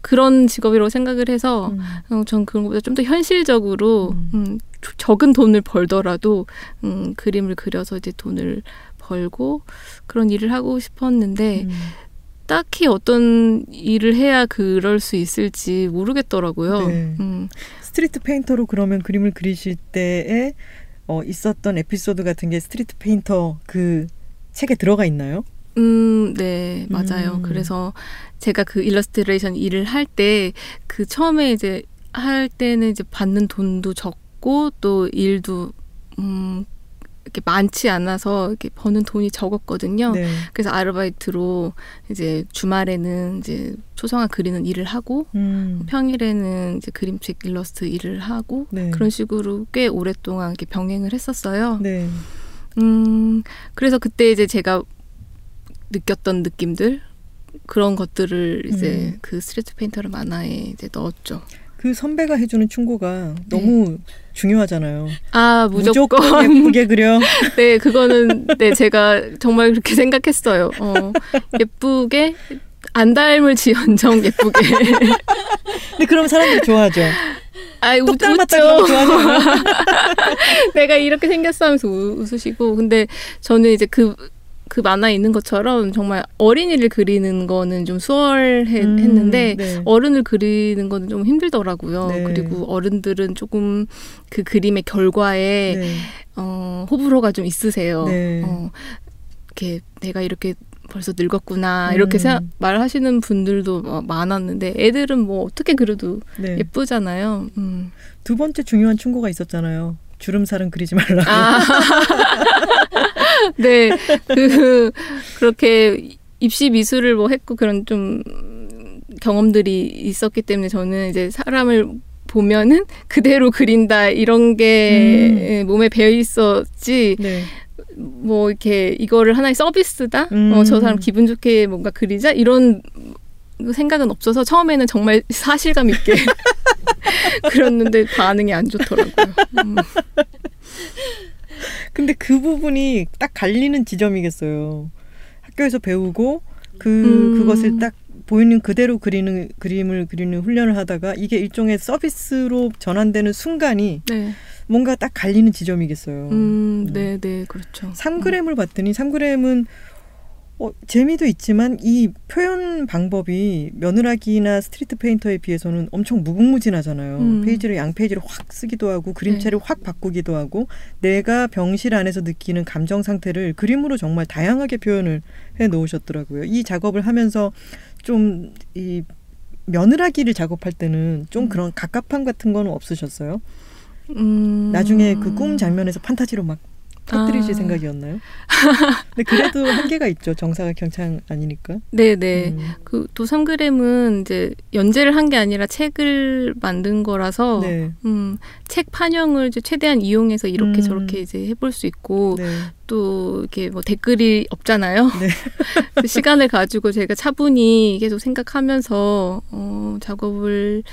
그런 직업이라고 생각을 해서 음. 어, 전 그런 것보다 좀 더 현실적으로 음. 음, 조- 적은 돈을 벌더라도 음, 그림을 그려서 이제 돈을 벌고 그런 일을 하고 싶었는데 음. 딱히 어떤 일을 해야 그럴 수 있을지 모르겠더라고요. 네. 음, street painter로 그러면 그림을 그리실 때에 어, 있었던 에피소드 같은 게 Street Painter 그 책에 들어가 있나요? 음, 네, 맞아요. 음. 그래서 제가 그 일러스트레이션 일을 할 때 그 처음에 이제 할 때는 이제 받는 돈도 적고 또 일도 음 이렇게 많지 않아서 이렇게 버는 돈이 적었거든요. 네. 그래서 아르바이트로 이제 주말에는 이제 초상화 그리는 일을 하고 음. 평일에는 이제 그림책 일러스트 일을 하고 네. 그런 식으로 꽤 오랫동안 이렇게 병행을 했었어요. 네. 음, 그래서 그때 이제 제가 느꼈던 느낌들 그런 것들을 이제 음. 그 Street Painter를 만화에 이제 넣었죠. 그 선배가 해주는 충고가 너무 중요하잖아요. 아 무조건, 예쁘게 그려. 네 그거는 네 제가 정말 그렇게 생각했어요. 어, 예쁘게 안 닮을 지언정 예쁘게. 근데 그럼 사람들이 좋아하죠. 아이 웃죠. 내가 이렇게 생겼어 하면서 우- 웃으시고 근데 저는 이제 그 그 만화에 있는 것처럼 정말 어린이를 그리는 거는 좀 수월했는데 음, 네. 어른을 그리는 거는 좀 힘들더라고요. 네. 그리고 어른들은 조금 그 그림의 결과에 네. 어, 호불호가 좀 있으세요. 네. 어, 이렇게 내가 이렇게 벌써 늙었구나 이렇게 음. 생각, 말하시는 분들도 어, 많았는데 애들은 뭐 어떻게 그래도 네. 예쁘잖아요. 음. 두 번째 중요한 충고가 있었잖아요. 주름살은 그리지 말라. 아, 네, 그 그렇게 입시 미술을 뭐 했고 그런 좀 경험들이 있었기 때문에 저는 이제 사람을 보면은 그대로 그린다 이런 게 몸에 배어 있었지 네. 뭐 이렇게 이거를 하나의 서비스다 음. 어, 저 사람 기분 좋게 뭔가 그리자 이런 생각은 없어서 처음에는 정말 사실감 있게 그렸는데 반응이 안 좋더라고요. 음. 근데 그 부분이 딱 갈리는 지점이겠어요. 학교에서 배우고 그 음. 그것을 딱 보이는 그대로 그리는 그림을 그리는 훈련을 하다가 이게 일종의 서비스로 전환되는 순간이 네. 뭔가 딱 갈리는 지점이겠어요. 음, 네, 네, 그렇죠. 3g을 봤더니 3g은 어, 재미도 있지만 이 표현 방법이 며느라기나 Street Painter에 비해서는 엄청 무궁무진하잖아요. 음. 페이지를 양 페이지를 확 쓰기도 하고 그림체를 확 바꾸기도 하고 내가 병실 안에서 느끼는 감정 상태를 그림으로 정말 다양하게 표현을 해 놓으셨더라고요. 이 작업을 하면서 좀이 며느라기를 작업할 때는 좀 음. 그런 갑갑함 같은 거는 없으셨어요? 음. 나중에 그 꿈 장면에서 판타지로 막 터뜨리실 아. 생각이었나요? 근데 그래도 한계가 있죠. 정사각 경창 아니니까. 네, 네. 음. 그또 3g은 이제 연재를 한 게 아니라 책을 만든 거라서 네. 음, 책 판형을 이제 최대한 이용해서 이렇게 음. 저렇게 이제 해볼 수 있고 네. 또 이렇게 뭐 댓글이 없잖아요. 네. 그 시간을 가지고 제가 차분히 계속 생각하면서 어, 작업을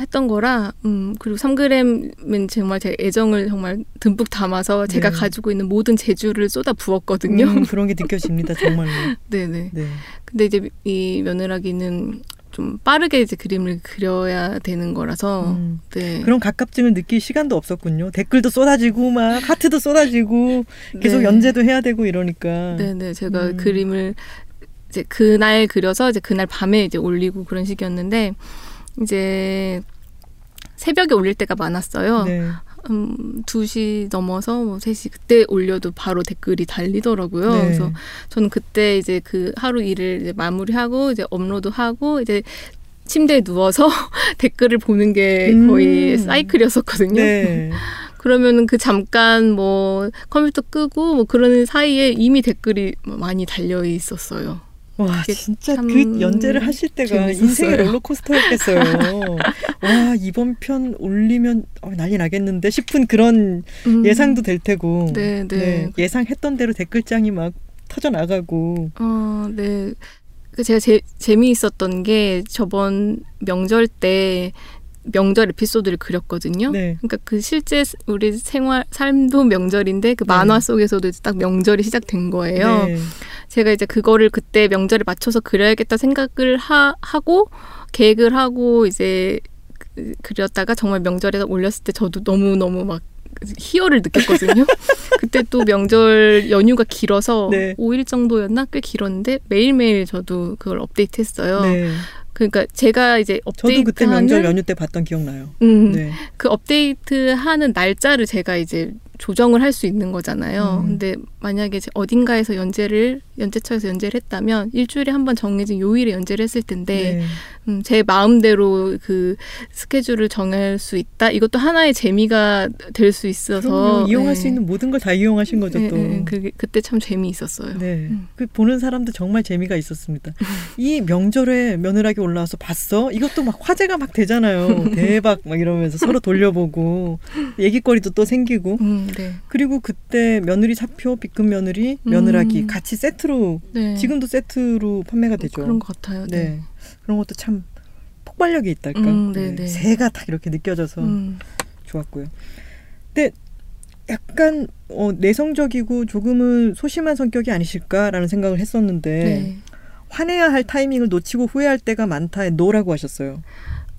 했던 거라 음 그리고 3g은 정말 제 애정을 정말 듬뿍 담아서 제가 네. 가지고 있는 모든 재주를 쏟아 부었거든요. 음, 그런 게 느껴집니다. 정말로. 네네. 네. 근데 이제 이 며느라기는 좀 빠르게 이제 그림을 그려야 되는 거라서 음. 네. 그런 가깝증을 느낄 시간도 없었군요. 댓글도 쏟아지고 막 하트도 쏟아지고 계속 네. 연재도 해야 되고 이러니까. 네네 제가 음. 그림을 이제 그날 그려서 이제 그날 밤에 이제 올리고 그런 식이었는데 이제 새벽에 올릴 때가 많았어요. 네. 음, 2시 넘어서 뭐 3시 그때 올려도 바로 댓글이 달리더라고요. 네. 그래서 저는 그때 이제 그 하루 일을 이제 마무리하고 이제 업로드하고 이제 침대에 누워서 댓글을 보는 게 거의 음. 사이클이었었거든요. 네. 그러면은 그 잠깐 뭐 컴퓨터 끄고 뭐 그러는 사이에 이미 댓글이 많이 달려 있었어요. 와 진짜 참 그 연재를 하실 때가 재밌었어요. 인생의 롤러코스터였겠어요. 와 이번 편 올리면 어, 난리 나겠는데 싶은 그런 음. 예상도 될 테고. 네, 네. 예상했던 대로 댓글장이 막 터져 나가고. 어, 네. 그 제가 제, 재미있었던 게 저번 명절 때 명절 에피소드를 그렸거든요. 네. 그러니까 그 실제 우리 생활 삶도 명절인데 그 만화 속에서도 이제 딱 명절이 시작된 거예요. 네. 제가 이제 그거를 그때 명절에 맞춰서 그려야겠다 생각을 하, 하고 계획을 하고 이제 그- 그렸다가 정말 명절에 올렸을 때 저도 너무 너무 막 희열을 느꼈거든요. 그때 또 명절 연휴가 길어서 네. 5일 정도였나 꽤 길었는데 매일매일 저도 그걸 업데이트했어요. 네. 그러니까 제가 이제 저도 그때 명절 연휴 때 봤던 기억나요. 음, 네. 그 업데이트하는 날짜를 제가 이제 조정을 할 수 있는 거잖아요. 음. 근데 만약에 어딘가에서 연재를 연재처에서 연재를 했다면 일주일에 한 번 정해진 요일에 연재를 했을 텐데 네. 음, 제 마음대로 그 스케줄을 정할 수 있다. 이것도 하나의 재미가 될 수 있어서 그럼요. 이용할 네. 수 있는 모든 걸 다 이용하신 거죠 네, 또. 네, 그게 그때 참 재미있었어요. 네. 음. 그 보는 사람도 정말 재미가 있었습니다. 이 명절에 며느라기 올라와서 봤어? 이것도 막 화제가 막 되잖아요. 대박 막 이러면서 서로 돌려보고 얘기거리도 또 생기고. 음, 네. 그리고 그때 며느리 사표, B급 며느리, 며느라기 음. 같이 세트로 네. 지금도 세트로 판매가 되죠. 그런 것 같아요. 네. 네. 그런 것도 참 폭발력이 있달까. 음, 네, 네. 새가 딱 이렇게 느껴져서 음. 좋았고요. 근데 약간 어, 내성적이고 조금은 소심한 성격이 아니실까라는 생각을 했었는데 네. 화내야 할 타이밍을 놓치고 후회할 때가 많다에 노라고 하셨어요.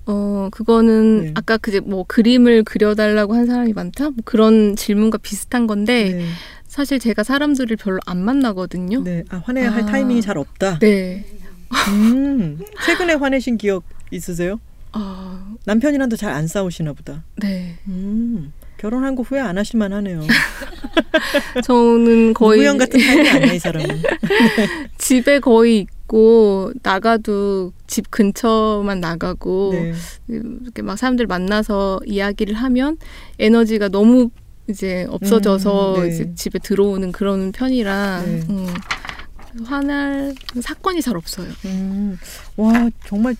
어, 그거는 네. 아까 그제 뭐 그림을 그려달라고 한 사람이 많다? 뭐 그런 질문과 비슷한 건데 네. 사실 제가 사람들을 별로 안 만나거든요. 네. 아, 화내야 할 아. 타이밍이 잘 없다. 네. 음. 최근에 화내신 기억 있으세요? 아, 남편이랑도 잘 안 싸우시나 보다. 네. 음. 결혼한 거 후회 안 하실만 하네요. 저는 거의 우연 같은 타입이 아니야, 이 사람은. 집에 거의 있고 나가도 집 근처만 나가고 네. 이렇게 막 사람들 만나서 이야기를 하면 에너지가 너무 이제 없어져서 음, 네. 이제 집에 들어오는 그런 편이라 네. 음, 화날 사건이 잘 없어요. 음. 와, 정말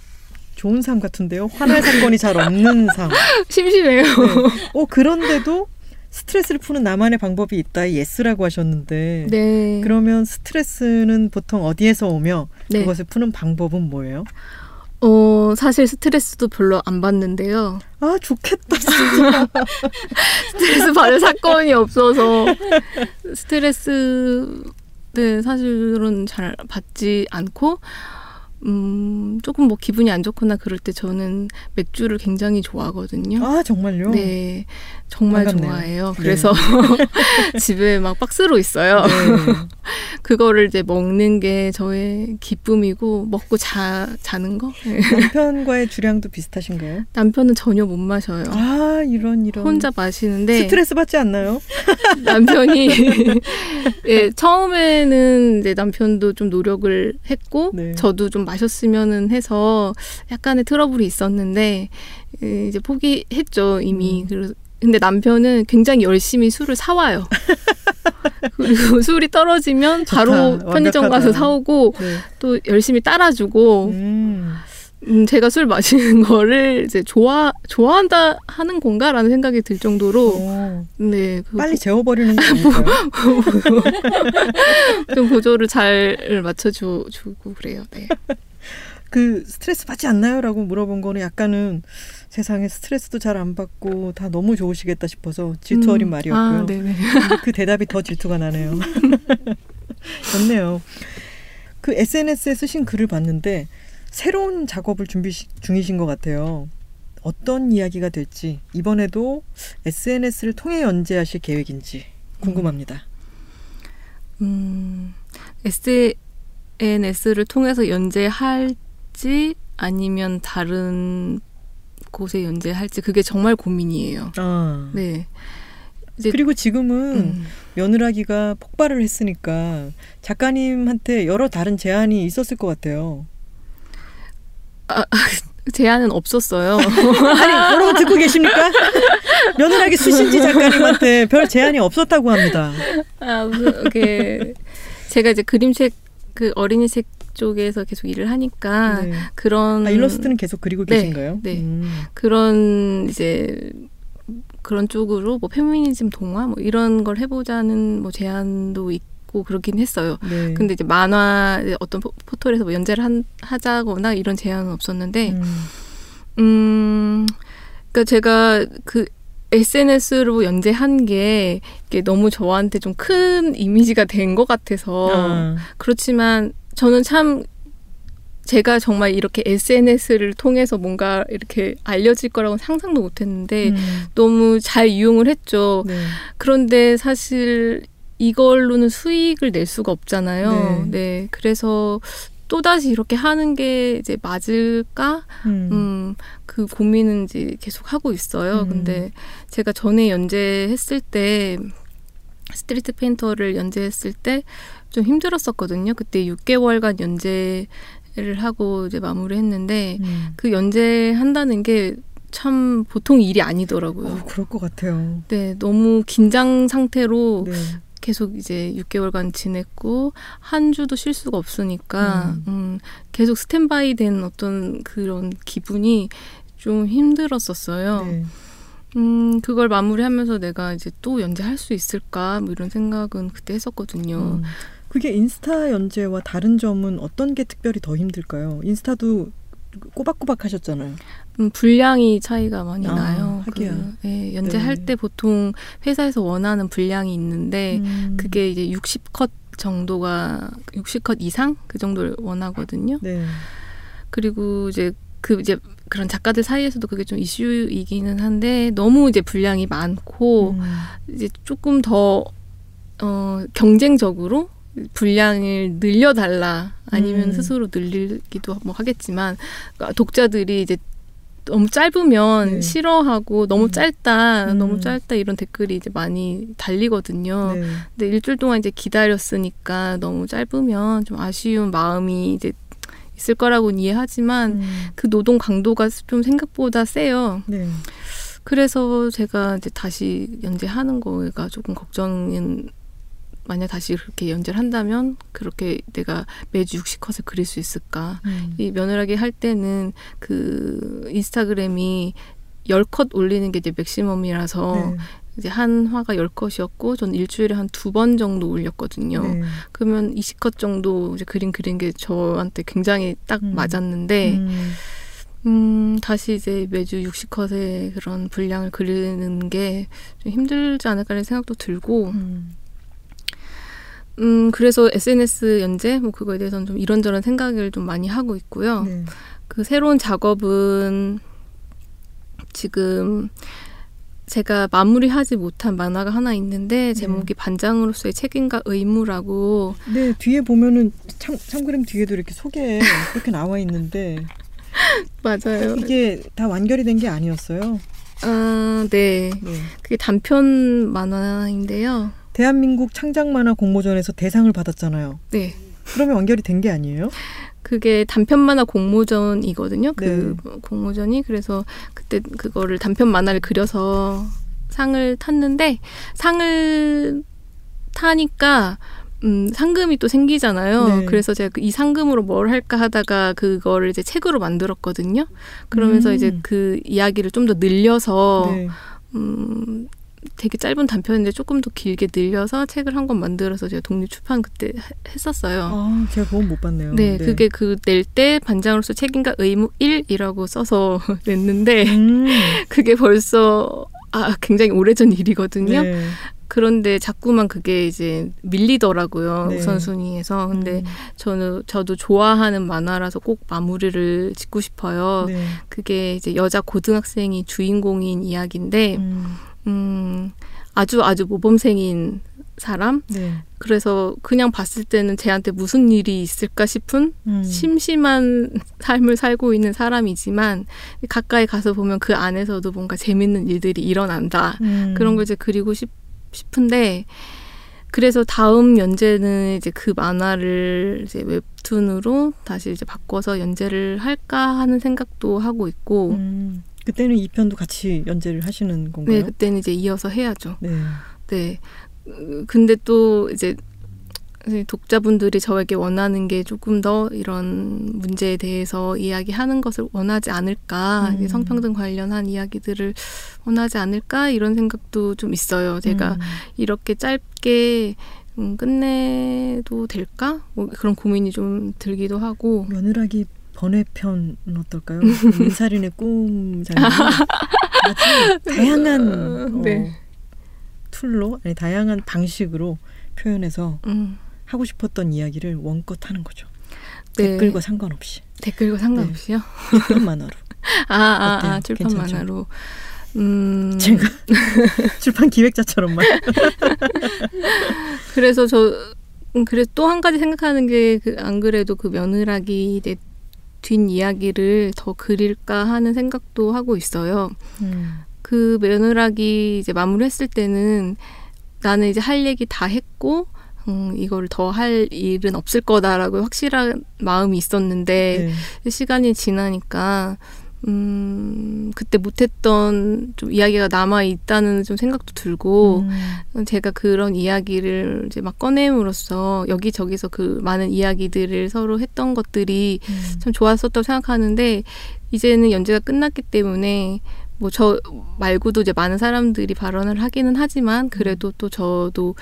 좋은 삶 같은데요. 화날 사건이 잘 없는 삶. 심심해요. 어, 그런데도 스트레스를 푸는 나만의 방법이 있다. yes라고 하셨는데. 네. 그러면 스트레스는 보통 어디에서 오며 네. 그것을 푸는 방법은 뭐예요? 어, 사실 스트레스도 별로 안 받는데요. 아, 좋겠다. 스트레스 받을 사건이 없어서 스트레스 네, 사실은 잘 받지 않고 음, 조금 뭐 기분이 안 좋거나 그럴 때 저는 맥주를 굉장히 좋아하거든요. 아, 정말요? 네, 정말 반갑네요. 좋아해요. 네. 그래서 집에 막 박스로 있어요. 네. 그거를 이제 먹는 게 저의 기쁨이고 먹고 자 자는 거. 네. 남편과의 주량도 비슷하신가요? 남편은 전혀 못 마셔요. 아, 이런 이런. 혼자 마시는데 스트레스 받지 않나요? 남편이 예, 처음에는 이제 남편도 좀 노력을 했고 네. 저도 좀 마셨으면은 해서 약간의 트러블이 있었는데 예, 이제 포기했죠 이미. 음. 근데 남편은 굉장히 열심히 술을 사와요. 그리고 술이 떨어지면 바로 좋다. 편의점 가서 완벽하다. 사오고 네. 또 열심히 따라주고 음. 음, 제가 술 마시는 거를 이제 좋아 좋아한다 하는 건가라는 생각이 들 정도로 어, 네그 빨리 재워버리는 거 아닐까요? 좀 보조를 잘 맞춰주고 그래요. 네. 그 스트레스 받지 않나요?라고 물어본 거는 약간은 세상에 스트레스도 잘 안 받고 다 너무 좋으시겠다 싶어서 질투 어린 음, 말이었고요. 아, 그 대답이 더 질투가 나네요. 좋네요. 그 SNS에 쓰신 글을 봤는데 새로운 작업을 준비 시- 중이신 것 같아요. 어떤 이야기가 될지 이번에도 SNS를 통해 연재하실 계획인지 궁금합니다. 음, SNS를 통해서 연재할지 아니면 다른 곳에 연재할지 그게 정말 고민이에요. 아. 네. 그리고 지금은 음, 며느라기가 폭발을 했으니까 작가님한테 여러 다른 제안이 있었을 것 같아요. 제안은 없었어요. 아니, 여러분 듣고 계십니까? 며느라기 수신지 작가님한테 별 제안이 없었다고 합니다. 아, 그게 제가 이제 그림책 그 어린이 책 쪽에서 계속 일을 하니까 네. 그런 아, 일러스트는 계속 그리고 네, 계신가요? 네. 음. 그런 이제 그런 쪽으로 뭐 페미니즘 동화 뭐 이런 걸 해보자는 뭐 제안도 있 고 그렇긴 했어요. 네. 근데 이제 만화 어떤 포- 포털에서 뭐 연재를 한, 하자거나 이런 제안은 없었는데 음. 음, 그러니까 제가 그 SNS로 연재한 게 이게 너무 저한테 좀 큰 이미지가 된 것 같아서 아, 그렇지만 저는 참 제가 정말 이렇게 SNS를 통해서 뭔가 이렇게 알려질 거라고 상상도 못 했는데 음, 너무 잘 이용을 했죠. 네. 그런데 사실 이걸로는 수익을 낼 수가 없잖아요. 네. 네. 그래서 또다시 이렇게 하는 게 이제 맞을까? 음, 음, 그 고민은 이제 계속 하고 있어요. 음. 근데 제가 전에 연재했을 때 Street Painter를 연재했을 때 좀 힘들었었거든요. 그때 6개월간 연재를 하고 이제 마무리했는데 음. 그 연재한다는 게 참 보통 일이 아니더라고요. 어, 그럴 것 같아요. 네, 너무 긴장 상태로 네. 계속 이제 6개월간 지냈고 한 주도 쉴 수가 없으니까 음. 계속 스탠바이 된 어떤 그런 기분이 좀 힘들었었어요. 네. 음, 그걸 마무리하면서 내가 이제 또 연재할 수 있을까 뭐 이런 생각은 그때 했었거든요. 음. 그게 인스타 연재와 다른 점은 어떤 게 특별히 더 힘들까요? 인스타도 꼬박꼬박 하셨잖아요. 음, 분량이 차이가 많이 아, 나요. 하기야. 그, 예, 연재할 네. 때 보통 회사에서 원하는 분량이 있는데 음. 그게 이제 60컷 정도가 60컷 이상 그 정도를 원하거든요. 네. 그리고 이제 그 이제 그런 작가들 사이에서도 그게 좀 이슈이기는 한데 너무 이제 분량이 많고 음. 이제 조금 더 어, 경쟁적으로 분량을 늘려달라 아니면 음. 스스로 늘리기도 뭐 하겠지만 그러니까 독자들이 이제 너무 짧으면 네. 싫어하고 너무 음. 짧다 음. 너무 짧다 이런 댓글이 이제 많이 달리거든요. 네. 근데 일주일 동안 이제 기다렸으니까 너무 짧으면 좀 아쉬운 마음이 이제 있을 거라고는 이해하지만 음. 그 노동 강도가 좀 생각보다 세요. 네. 그래서 제가 이제 다시 연재하는 거가 조금 걱정은 만약 다시 그렇게 연재를 한다면 그렇게 내가 매주 60컷을 그릴 수 있을까? 음. 이 며느라기 할 때는 그 인스타그램이 10컷 올리는 게 이제 맥시멈이라서 네. 이제 한 화가 10컷이었고 저는 일주일에 한 두 번 정도 올렸거든요. 네. 그러면 20컷 정도 이제 그림 그린 게 저한테 굉장히 딱 음. 맞았는데 음. 음, 다시 이제 매주 60컷의 그런 분량을 그리는 게 좀 힘들지 않을까라는 생각도 들고, 음. 음, 그래서 SNS 연재, 뭐 그거에 대해서는 좀 이런저런 생각을 좀 많이 하고 있고요. 네. 그 새로운 작업은 지금 제가 마무리하지 못한 만화가 하나 있는데 제목이 반장으로서의 책임과 의무라고 네, 뒤에 보면은 참, 참그림 뒤에도 이렇게 소개 그렇게 나와 있는데 맞아요. 이게 다 완결이 된 게 아니었어요. 아, 네. 네. 그게 단편 만화인데요. 대한민국 창작 만화 공모전에서 대상을 받았잖아요. 네. 그러면 완결이 된 게 아니에요? 그게 단편 만화 공모전이거든요. 그 네. 공모전이 그래서 그때 그거를 단편 만화를 그려서 상을 탔는데 상을 타니까 음, 상금이 또 생기잖아요. 네. 그래서 제가 그이 상금으로 뭘 할까 하다가 그거를 이제 책으로 만들었거든요. 그러면서 음. 이제 그 이야기를 좀 더 늘려서 네. 음, 되게 짧은 단편인데 조금 더 길게 늘려서 책을 한 권 만들어서 제가 독립 출판 그때 해- 했었어요. 아, 제가 그건 못 봤네요. 네, 그게 그 낼 때 반장으로서 책임과 의무 1이라고 써서 냈는데 음. 그게 벌써 아 굉장히 오래전 일이거든요. 네. 그런데 자꾸만 그게 이제 밀리더라고요 네. 우선순위에서. 근데 음. 저는 저도 좋아하는 만화라서 꼭 마무리를 짓고 싶어요. 네. 그게 이제 여자 고등학생이 주인공인 이야기인데 음. 음, 아주 아주 모범생인 사람. 네. 그래서 그냥 봤을 때는 쟤한테 무슨 일이 있을까 싶은 음. 심심한 삶을 살고 있는 사람이지만 가까이 가서 보면 그 안에서도 뭔가 재밌는 일들이 일어난다. 음. 그런 걸 이제 그리고 싶, 싶은데 그래서 다음 연재는 이제 그 만화를 이제 웹툰으로 다시 이제 바꿔서 연재를 할까 하는 생각도 하고 있고 음. 그때는 이 편도 같이 연재를 하시는 건가요? 네 그때는 이제 이어서 해야죠. 네. 네. 음, 근데 또 이제 독자분들이 저에게 원하는 게 조금 더 이런 문제에 대해서 이야기하는 것을 원하지 않을까, 음. 성평등 관련한 이야기들을 원하지 않을까 이런 생각도 좀 있어요. 제가 음. 이렇게 짧게 음, 끝내도 될까? 뭐 그런 고민이 좀 들기도 하고. 며느라기 번외편은 어떨까요? 민살인의 꿈 장면. 아주 다양한 어, 네. tool로 아니 다양한 방식으로 표현해서 음, 하고 싶었던 이야기를 원껏 하는 거죠. 네. 댓글과 상관없이 댓글과 상관없이요. 일편 만화로. 아, 아? 아, 출판 괜찮죠? 만화로. 음, 제가 출판 기획자처럼만. 그래서 저, 음, 그래서 또한 가지 생각하는 게, 그, 안 그래도 그 며느라기 내 뒷이야기를 더 그릴까 하는 생각도 하고 있어요. 음. 그 며느라기 이제 마무리했을 때는 나는 이제 할 얘기 다 했고, 음, 이걸 더 할 일은 없을 거다라고 확실한 마음이 있었는데, 네. 시간이 지나니까 음 그때 못했던 좀 이야기가 남아 있다는 좀 생각도 들고 음. 제가 그런 이야기를 이제 막 꺼냄으로써 여기저기서 그 많은 이야기들을 서로 했던 것들이 음. 참 좋았었다고 생각하는데 이제는 연재가 끝났기 때문에 뭐 저 말고도 이제 많은 사람들이 발언을 하기는 하지만 그래도 또 저도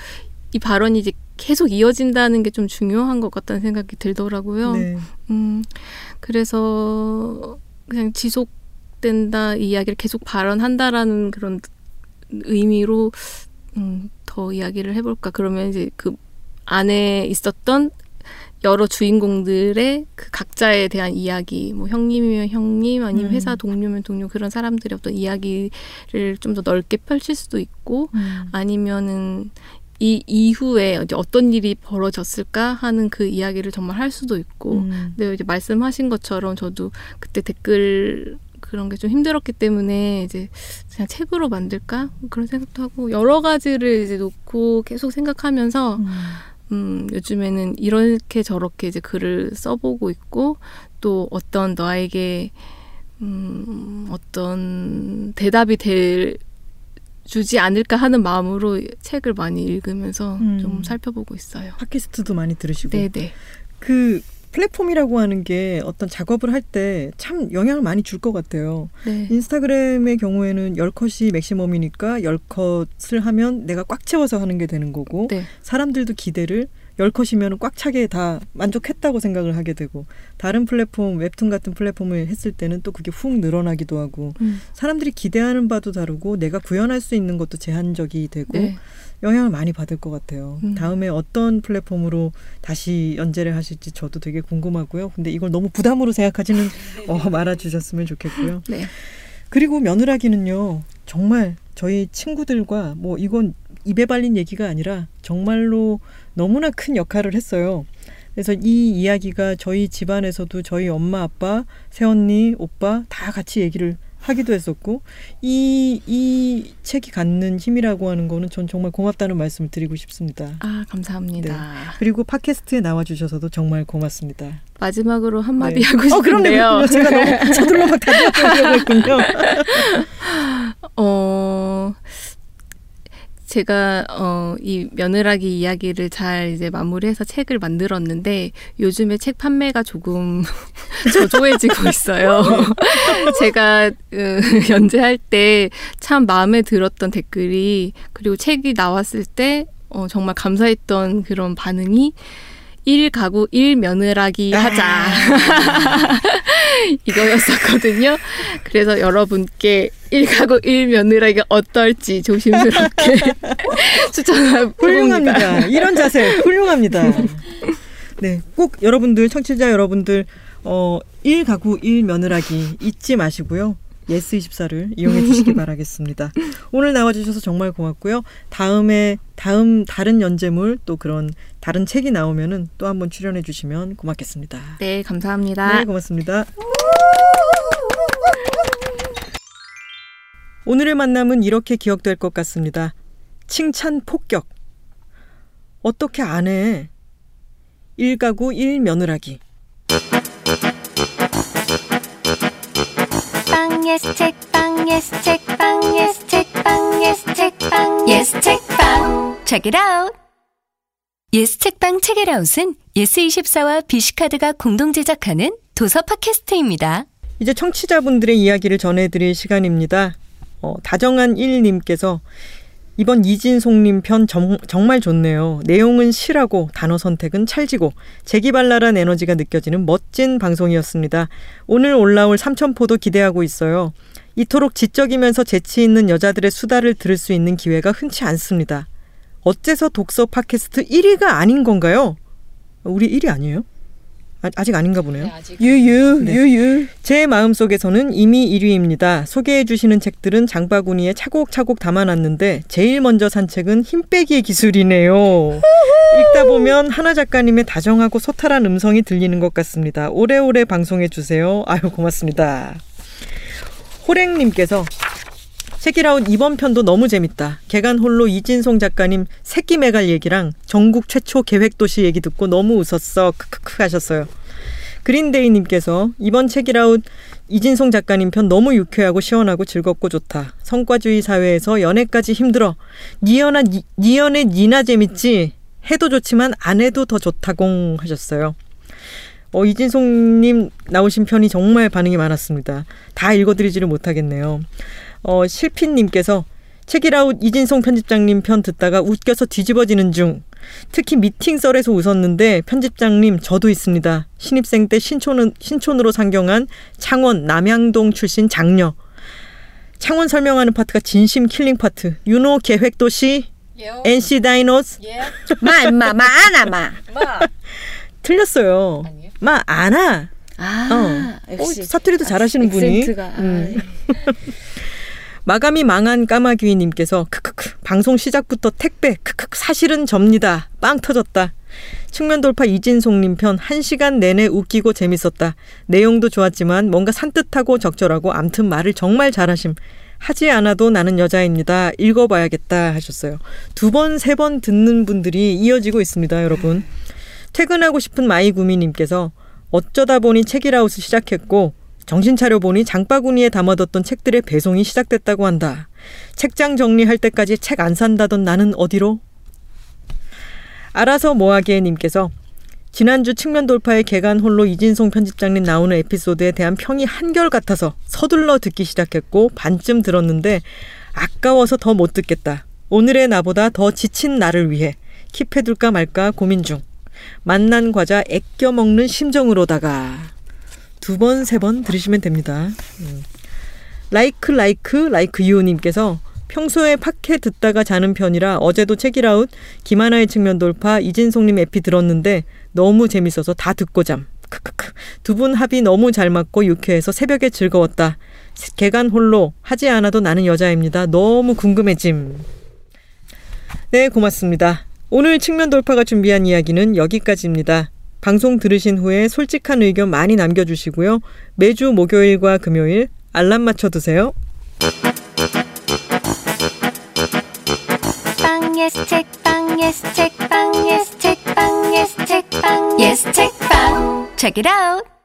이 발언이 이제 계속 이어진다는 게 좀 중요한 것 같다는 생각이 들더라고요. 네. 음, 그래서 그냥 지속된다 이 이야기를 계속 발언한다라는 그런 의미로 음, 더 이야기를 해볼까. 그러면 이제 그 안에 있었던 여러 주인공들의 그 각자에 대한 이야기, 뭐 형님이면 형님, 아니면 음. 회사 동료면 동료 그런 사람들의 어떤 이야기를 좀 더 넓게 펼칠 수도 있고, 음. 아니면은 이 이후에 이제 어떤 일이 벌어졌을까 하는 그 이야기를 정말 할 수도 있고, 음. 근데 이제 말씀하신 것처럼 저도 그때 댓글 그런 게 좀 힘들었기 때문에 이제 그냥 책으로 만들까 그런 생각도 하고 여러 가지를 이제 놓고 계속 생각하면서 음. 음, 요즘에는 이렇게 저렇게 이제 글을 써보고 있고 또 어떤 너에게 음, 어떤 대답이 될 주지 않을까 하는 마음으로 책을 많이 읽으면서 음. 좀 살펴보고 있어요. 팟캐스트도 많이 들으시고 네네. 그 플랫폼이라고 하는 게 어떤 작업을 할 때 참 영향을 많이 줄 것 같아요. 네. 인스타그램의 경우에는 10컷이 맥시멈이니까 10컷을 하면 내가 꽉 채워서 하는 게 되는 거고 네. 사람들도 기대를 10컷이면 꽉 차게 다 만족했다고 생각을 하게 되고 다른 플랫폼 웹툰 같은 플랫폼을 했을 때는 또 그게 훅 늘어나기도 하고 음. 사람들이 기대하는 바도 다르고 내가 구현할 수 있는 것도 제한적이 되고 네. 영향을 많이 받을 것 같아요. 음. 다음에 어떤 플랫폼으로 다시 연재를 하실지 저도 되게 궁금하고요. 근데 이걸 너무 부담으로 생각하지는 어, 말아주셨으면 좋겠고요. 네. 그리고 며느라기는요, 정말 저희 친구들과 뭐 이건 입에 발린 얘기가 아니라 정말로 너무나 큰 역할을 했어요. 그래서 이 이야기가 저희 집안에서도 저희 엄마, 아빠, 새언니, 오빠 다 같이 얘기를 하기도 했었고 이, 이 책이 갖는 힘이라고 하는 거는 전 정말 고맙다는 말씀을 드리고 싶습니다. 아 감사합니다. 그리고 팟캐스트에 나와주셔서도 정말 고맙습니다. 마지막으로 한마디 네. 하고 어. 싶은데요. 그럼요. 제가 너무 저들로 막 했군요. 어 제가 어 이 며느라기 이야기를 잘 이제 마무리해서 책을 만들었는데 요즘에 책 판매가 조금 저조해지고 있어요. 제가 그, 연재할 때 참 마음에 들었던 댓글이 그리고 책이 나왔을 때 어, 정말 감사했던 그런 반응이 일 가구 일 며느라기 하자 이거였었거든요. 그래서 여러분께 일 가구 일 며느라기가 어떨지 조심스럽게 추천해 봅니다. 훌륭합니다. 이런 자세 훌륭합니다. 네, 꼭 여러분들 청취자 여러분들 어, 1 가구 1 며느라기 잊지 마시고요. 예스24를 이용해 주시기 바라겠습니다. 오늘 나와주셔서 정말 고맙고요. 다음에 다음 다른 연재물 또 그런 다른 책이 나오면은 또 한번 출연해 주시면 고맙겠습니다. 네, 감사합니다. 네, 고맙습니다. 오늘의 만남은 이렇게 기억될 것 같습니다. 칭찬 폭격. 어떻게 안 해? 일가구 일며느라기. 빵 예스 책빵 예스 책빵 예스 책빵 예스 책빵 예스 책빵 Check it out. 예스 책빵 책읽아웃은 예스24와 비시카드가 공동 제작하는 도서 팟캐스트입니다. 이제 청취자분들의 이야기를 전해드릴 시간입니다. 어, 다정한 1님께서 이번 이진송님 편 정, 정말 좋네요. 내용은 실하고 단어 선택은 찰지고 재기발랄한 에너지가 느껴지는 멋진 방송이었습니다. 오늘 올라올 삼천포도 기대하고 있어요. 이토록 지적이면서 재치 있는 여자들의 수다를 들을 수 있는 기회가 흔치 않습니다. 어째서 독서 팟캐스트 1위가 아닌 건가요? 우리 1위 아니에요? 아, 직 아닌가 보네요. 유유 네. 유유. 제 마음 속에서는 이미 1위입니다. 소개해 주시는 책들은 장바구니에 차곡차곡 담아놨는데 제일 먼저 산 책은 힘 빼기의 기술이네요. 읽다 보면 하나 작가님의 다정하고 소탈한 음성이 들리는 것 같습니다. 오래오래 방송해 주세요. 아유 고맙습니다. 호랭님께서 책이라웃 이번 편도 너무 재밌다. 개간 홀로 이진송 작가님 새끼 매갈 얘기랑 전국 최초 계획도시 얘기 듣고 너무 웃었어. 크크크 하셨어요. 그린데이님께서 이번 책이라웃 이진송 작가님 편 너무 유쾌하고 시원하고 즐겁고 좋다. 성과주의 사회에서 연애까지 힘들어. 니연아 니, 니연의 니나 재밌지. 해도 좋지만 안 해도 더 좋다공 하셨어요. 어, 이진송님 나오신 편이 정말 반응이 많았습니다. 다 읽어드리지를 못하겠네요. 어, 실핀님께서 책이라웃 이진송 편집장님 편 듣다가 웃겨서 뒤집어지는 중. 특히 미팅 썰에서 웃었는데 편집장님 저도 있습니다. 신입생 때 신촌은, 신촌으로 상경한 창원 남양동 출신 장녀. 창원 설명하는 파트가 진심 killing 파트. you know 계획도시 NC 다이노스 마 임마 마 안아 마. 틀렸어요. 마 아나. 아 어, 사투리도 잘하시는 분이. 액센트가. 음. 마감이 망한 까마귀님께서 크크크 방송 시작부터 택배 크크크 사실은 접니다. 빵 터졌다. 측면 돌파 이진송님 편 1시간 내내 웃기고 재밌었다. 내용도 좋았지만 뭔가 산뜻하고 적절하고 암튼 말을 정말 잘하심. 하지 않아도 나는 여자입니다. 읽어봐야겠다 하셨어요. 두 번 세 번 듣는 분들이 이어지고 있습니다 여러분. 퇴근하고 싶은 마이구미님께서 어쩌다 보니 책이라웃을 시작했고 정신 차려 보니 장바구니에 담아뒀던 책들의 배송이 시작됐다고 한다. 책장 정리할 때까지 책 안 산다던 나는 어디로? 알아서 뭐하게 님께서 지난주 측면 돌파의 개간 홀로 이진송 편집장님 나오는 에피소드에 대한 평이 한결 같아서 서둘러 듣기 시작했고 반쯤 들었는데 아까워서 더 못 듣겠다. 오늘의 나보다 더 지친 나를 위해 킵해둘까 말까 고민 중. 만난 과자 애껴 먹는 심정으로다가 두 번, 세 번 들으시면 됩니다. 음. 라이크 라이크 라이크 유님께서 평소에 팟캐 듣다가 자는 편이라 어제도 책이라웃 김하나의 측면 돌파 이진송님 에피 들었는데 너무 재밌어서 다 듣고 잠. 크크크. 두 분 합이 너무 잘 맞고 유쾌해서 새벽에 즐거웠다. 개간 홀로 하지 않아도 나는 여자입니다. 너무 궁금해짐. 네, 고맙습니다. 오늘 측면 돌파가 준비한 이야기는 여기까지입니다. 방송 들으신 후에 솔직한 의견 많이 남겨주시고요. 매주 목요일과 금요일 알람 맞춰두세요. 빵 예스 책빵 예스 책빵 예스 책빵 예스 책빵 예스 책빵 Check it out.